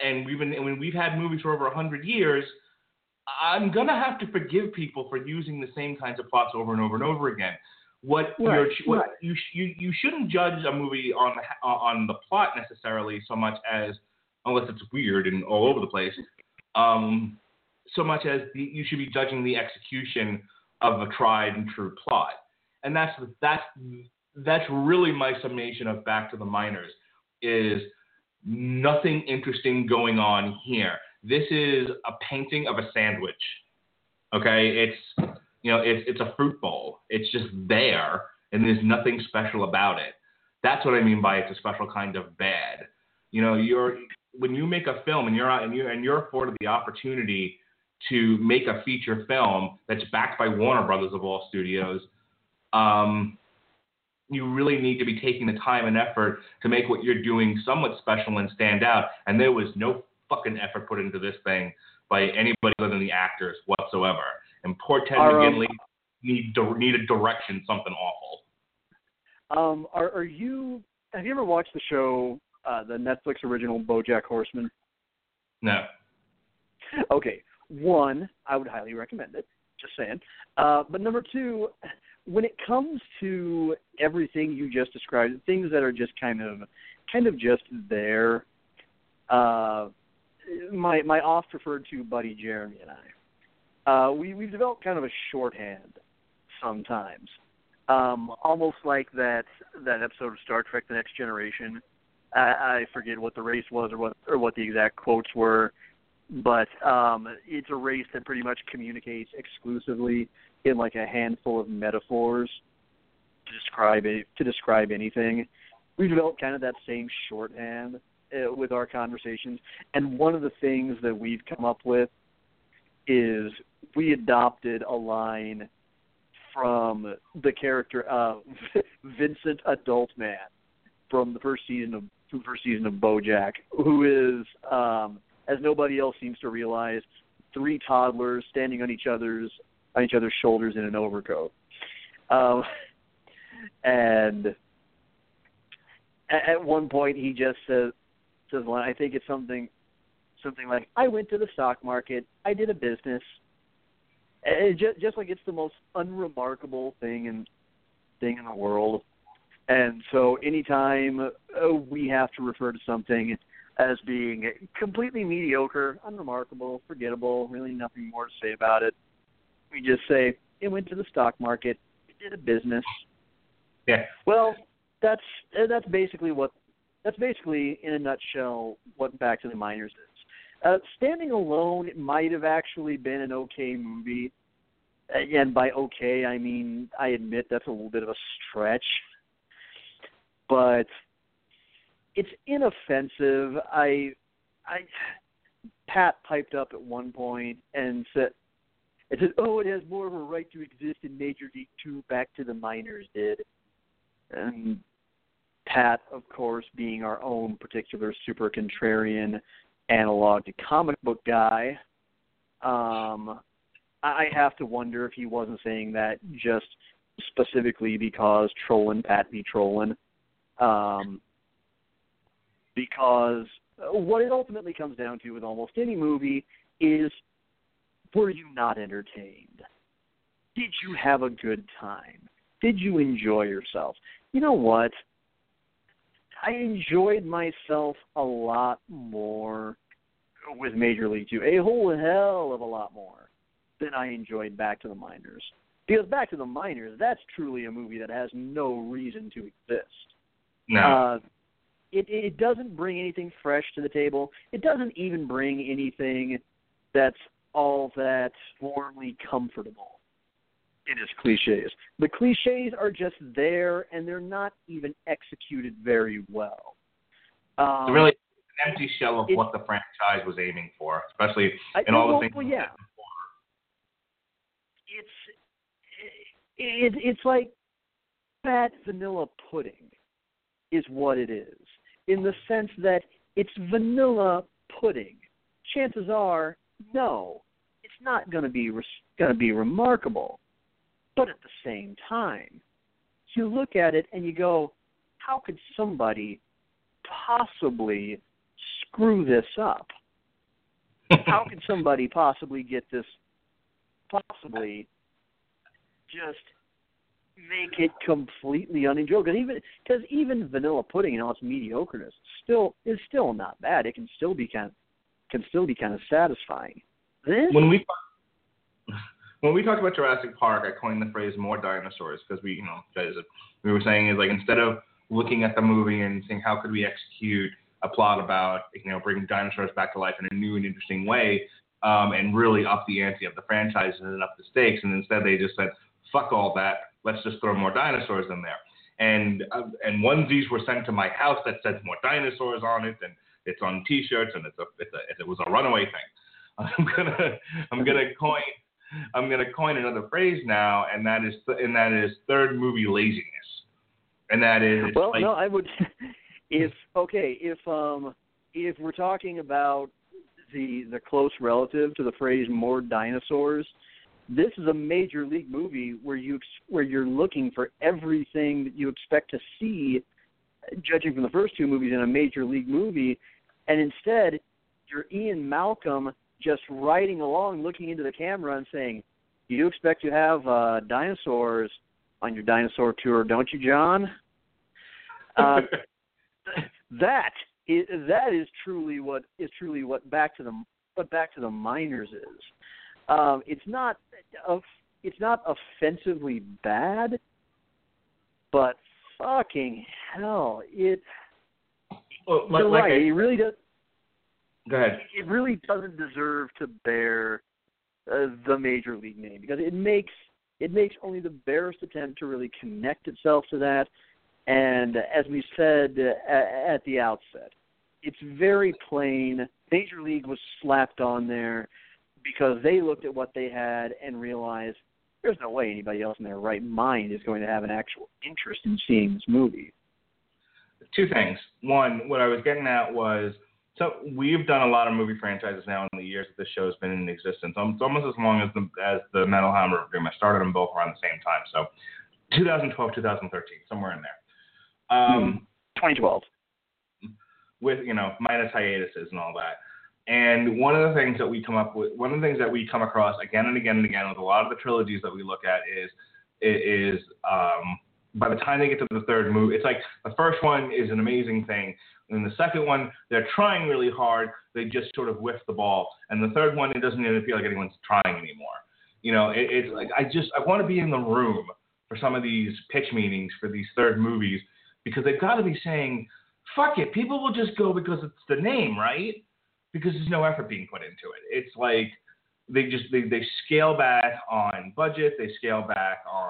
and we've been when we've had movies for over hundred years, I'm gonna have to forgive people for using the same kinds of plots over and over and over again. What, Right, you're, what right. you, you you shouldn't judge a movie on the on the plot necessarily so much as unless it's weird and all over the place. Um, so much as the, you should be judging the execution of a tried and true plot, and that's that's that's really my summation of Back to the Minors is nothing interesting going on here. This is a painting of a sandwich. Okay, it's you know it's it's a fruit bowl. It's just there, and there's nothing special about it. That's what I mean by it's a special kind of bad. You know, you're when you make a film and you're and you and you're afforded the opportunity to make a feature film that's backed by Warner Brothers of all studios. Um, you really need to be taking the time and effort to make what you're doing somewhat special and stand out. And there was no fucking effort put into this thing by anybody other than the actors whatsoever. And poor Ted Are, um, McGinley need needed direction, something awful. Um, are, are you? Have you ever watched the show, uh, the Netflix original BoJack Horseman? No. Okay, one, I would highly recommend it. Just saying. Uh, but number two, when it comes to everything you just described, things that are just kind of, kind of just there. Uh, my my oft referred to buddy Jeremy and I, uh, we we've developed kind of a shorthand sometimes, um, almost like that that episode of Star Trek: The Next Generation. I, I forget what the race was or what or what the exact quotes were, but um, it's a race that pretty much communicates exclusively in like a handful of metaphors to describe it, to describe anything. We've developed kind of that same shorthand uh, with our conversations, and one of the things that we've come up with is we adopted a line from the character of Vincent Adult Man from the first season of the first season of BoJack, who is, um, as nobody else seems to realize, three toddlers standing on each other's on each other's shoulders in an overcoat. Um, and at, at one point, he just says, "says line, I think it's something, something like, I went to the stock market, I did a business." And just, just like it's the most unremarkable thing in thing in the world. And so, anytime uh, we have to refer to something as being completely mediocre, unremarkable, forgettable, really nothing more to say about it, we just say it went to the stock market, it did a business. Yeah. Well, that's uh, that's basically what that's basically in a nutshell what Back to the Minors is. Uh, standing alone, it might have actually been an okay movie. And by okay, I mean I admit that's a little bit of a stretch, but it's inoffensive. I, I, Pat piped up at one point and said, "It said, oh, it has more of a right to exist in Major League Two. Back to the Minors did." And Pat, of course, being our own particular super contrarian analog to comic book guy, um, I have to wonder if he wasn't saying that just specifically because trolling Pat be trolling. Um, because what it ultimately comes down to with almost any movie is were you not entertained? Did you have a good time? Did you enjoy yourself? You know what? I enjoyed myself a lot more with Major League Two, a whole hell of a lot more than I enjoyed Back to the Minors. Because Back to the Minors, that's truly a movie that has no reason to exist. No. Uh, it it doesn't bring anything fresh to the table. It doesn't even bring anything that's all that warmly comfortable in its cliches. The cliches are just there, and they're not even executed very well. Um, it's really an empty shell of it- what the franchise was aiming for, especially I- in all well, the things. well, yeah. it's it, it's like fat vanilla pudding is what it is. in the sense that it's vanilla pudding. Chances are, no, it's not going to be res- going to be remarkable. But at the same time, you look at it and you go, how could somebody possibly screw this up? how could somebody possibly get this possibly just make it completely unenjoyable? Because even because even vanilla pudding and all its mediocreness still is still not bad. It can still be kind of, can still be kind of satisfying. This when we when we talked about Jurassic Park, I coined the phrase "more dinosaurs" because we, you know, guys, we were saying is like instead of looking at the movie and saying how could we execute a plot about you know bringing dinosaurs back to life in a new and interesting way, um, and really up the ante of the franchise and up the stakes, and instead they just said fuck all that, let's just throw more dinosaurs in there. And uh, and onesies were sent to my house that said more dinosaurs on it, and it's on T-shirts, and it's a, it's a it was a runaway thing. I'm gonna I'm gonna coin I'm gonna coin another phrase now, and that is th- and that is third movie laziness, and that is well, like, no, I would if okay if um if we're talking about the the close relative to the phrase more dinosaurs, this is a major league movie where you where you're looking for everything that you expect to see, judging from the first two movies in a major league movie, and instead you're Ian Malcolm just riding along, looking into the camera and saying, "You expect to have uh, dinosaurs on your dinosaur tour, don't you, John?" Uh, that is that is truly what is truly what back to the what back to the minors is. Um, it's not it's not offensively bad, but fucking hell, it. well, you're like, right. like it really does. Go ahead. It really doesn't deserve to bear uh, the major league name because it makes it makes only the barest attempt to really connect itself to that. And as we said uh, at the outset, it's very plain. Major League was slapped on there because they looked at what they had and realized there's no way anybody else in their right mind is going to have an actual interest in seeing this movie. Two things. One, what I was getting at was so we've done a lot of movie franchises now in the years that this show has been in existence. It's almost as long as the as the Metal Hammer Room. I started them both around the same time. So 2012, 2013, somewhere in there. Um, 2012. with you know minus hiatuses and all that. And one of the things that we come up with, one of the things that we come across again and again and again with a lot of the trilogies that we look at is is um, by the time they get to the third movie, it's like the first one is an amazing thing, and the second one they're trying really hard, they just sort of whiff the ball, and the third one it doesn't even feel like anyone's trying anymore. You know, it, it's like I just I want to be in the room for some of these pitch meetings for these third movies because they've got to be saying, fuck it, people will just go because it's the name, right? Because there's no effort being put into it. It's like they just they, they scale back on budget, they scale back on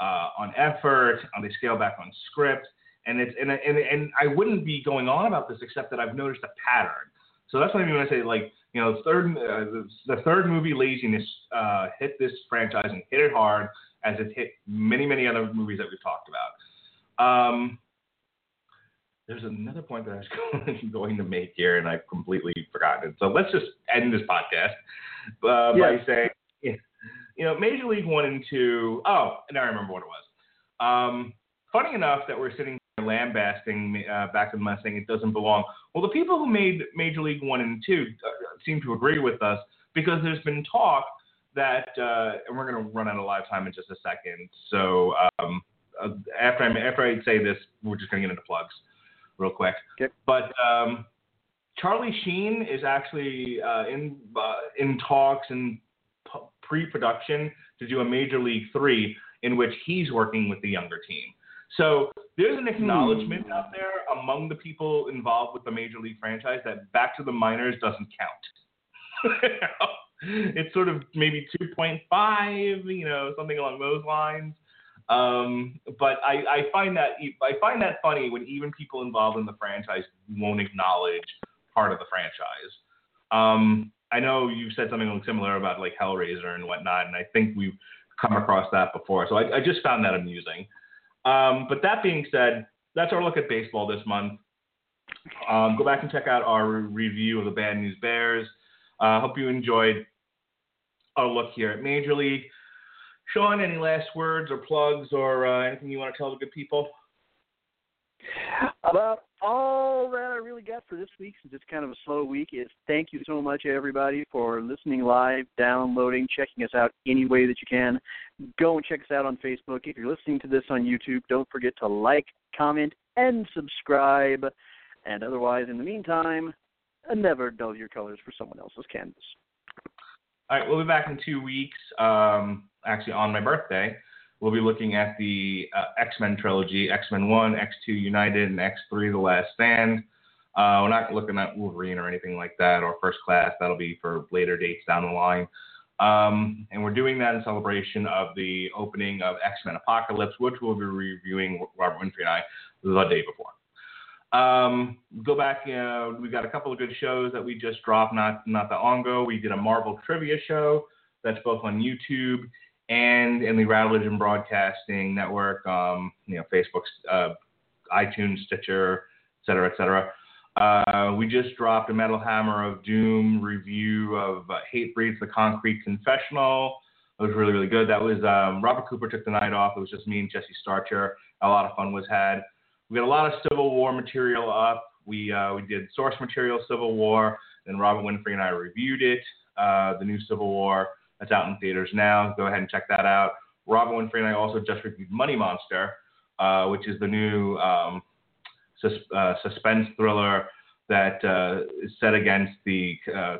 uh, on effort, uh, they scale back on script, and it's and, and and I wouldn't be going on about this except that I've noticed a pattern. So that's what I mean when I say like you know third uh, the, the third movie laziness uh, hit this franchise and hit it hard as it hit many many other movies that we've talked about. Um, there's another point that I was going to make here, and I've completely forgotten it. So let's just end this podcast uh, by saying, you know, Major League One and Two. Oh, now I remember what it was. Um, funny enough that we're sitting lambasting uh, back in my saying it doesn't belong. Well, the people who made Major League One and Two uh, seem to agree with us because there's been talk that, uh, and we're going to run out of live time in just a second. So um, uh, after I after I say this, we're just going to get into plugs real quick. Okay. But um, Charlie Sheen is actually uh, in uh, in talks and pre-production to do a Major League Three in which he's working with the younger team. So there's an acknowledgement out there among the people involved with the Major League franchise that Back to the Minors doesn't count. it's sort of maybe 2.5, you know, something along those lines. Um, but I, I find that I find that funny when even people involved in the franchise won't acknowledge part of the franchise. Um, I know you've said something similar about like Hellraiser and whatnot, and I think we've come across that before. So I, I just found that amusing. Um, but that being said, that's our look at baseball this month. Um, go back and check out our review of the Bad News Bears. Uh, hope you enjoyed our look here at Major League. Sean, any last words or plugs or uh, anything you want to tell the good people? About all that I really got for this week, since it's kind of a slow week, is thank you so much, everybody, for listening live, downloading, checking us out any way that you can. Go and check us out on Facebook. If you're listening to this on YouTube, don't forget to like, comment, and subscribe. And otherwise, in the meantime, never dull your colors for someone else's canvas. All right, we'll be back in two weeks. Um, actually, on my birthday, we'll be looking at the uh, X Men trilogy: X Men One, X Two United, and X Three: The Last Stand. Uh, we're not looking at Wolverine or anything like that, or First Class. That'll be for later dates down the line. Um, and we're doing that in celebration of the opening of X Men Apocalypse, which we'll be reviewing Robert Winfrey and I the day before. Um, go back. Uh, we got a couple of good shows that we just dropped not not that long ago. We did a Marvel trivia show that's both on YouTube and in the Radulich and Broadcasting Network. Um, you know, Facebook, uh, iTunes, Stitcher, et cetera, et cetera. Uh, we just dropped a Metal Hammer of Doom review of uh, Hatebreeds: The Concrete Confessional. It was really, really good. That was um, Robert Cooper took the night off. It was just me and Jesse Starcher. A lot of fun was had. We got a lot of Civil War material up. We uh, we did source material Civil War. Then Robert Winfrey and I reviewed it. Uh, the new Civil War that's out in theaters now. Go ahead and check that out. Robert Winfrey and I also just reviewed Money Monster, uh, which is the new um, sus- uh, suspense thriller that uh, is set against the uh,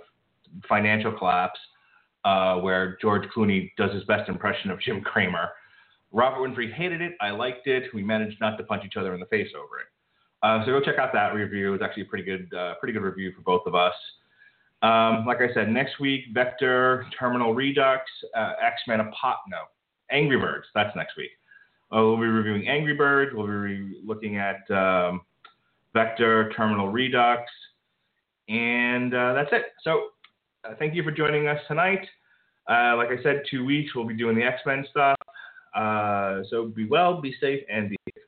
financial collapse, uh, where George Clooney does his best impression of Jim Cramer. Robert Winfrey hated it. I liked it. We managed not to punch each other in the face over it. Uh, so go check out that review. It was actually a pretty good, pretty good review for both of us. Um, like I said, next week, Vektor, Terminal Redux, uh, X Men, Apot, no, Angry Birds. That's next week. Uh, we'll be reviewing Angry Birds. We'll be re- looking at um, Vektor, Terminal Redux, and uh, that's it. So uh, thank you for joining us tonight. Uh, like I said, two weeks we'll be doing the X Men stuff. Uh, so be well, be safe, and be safe.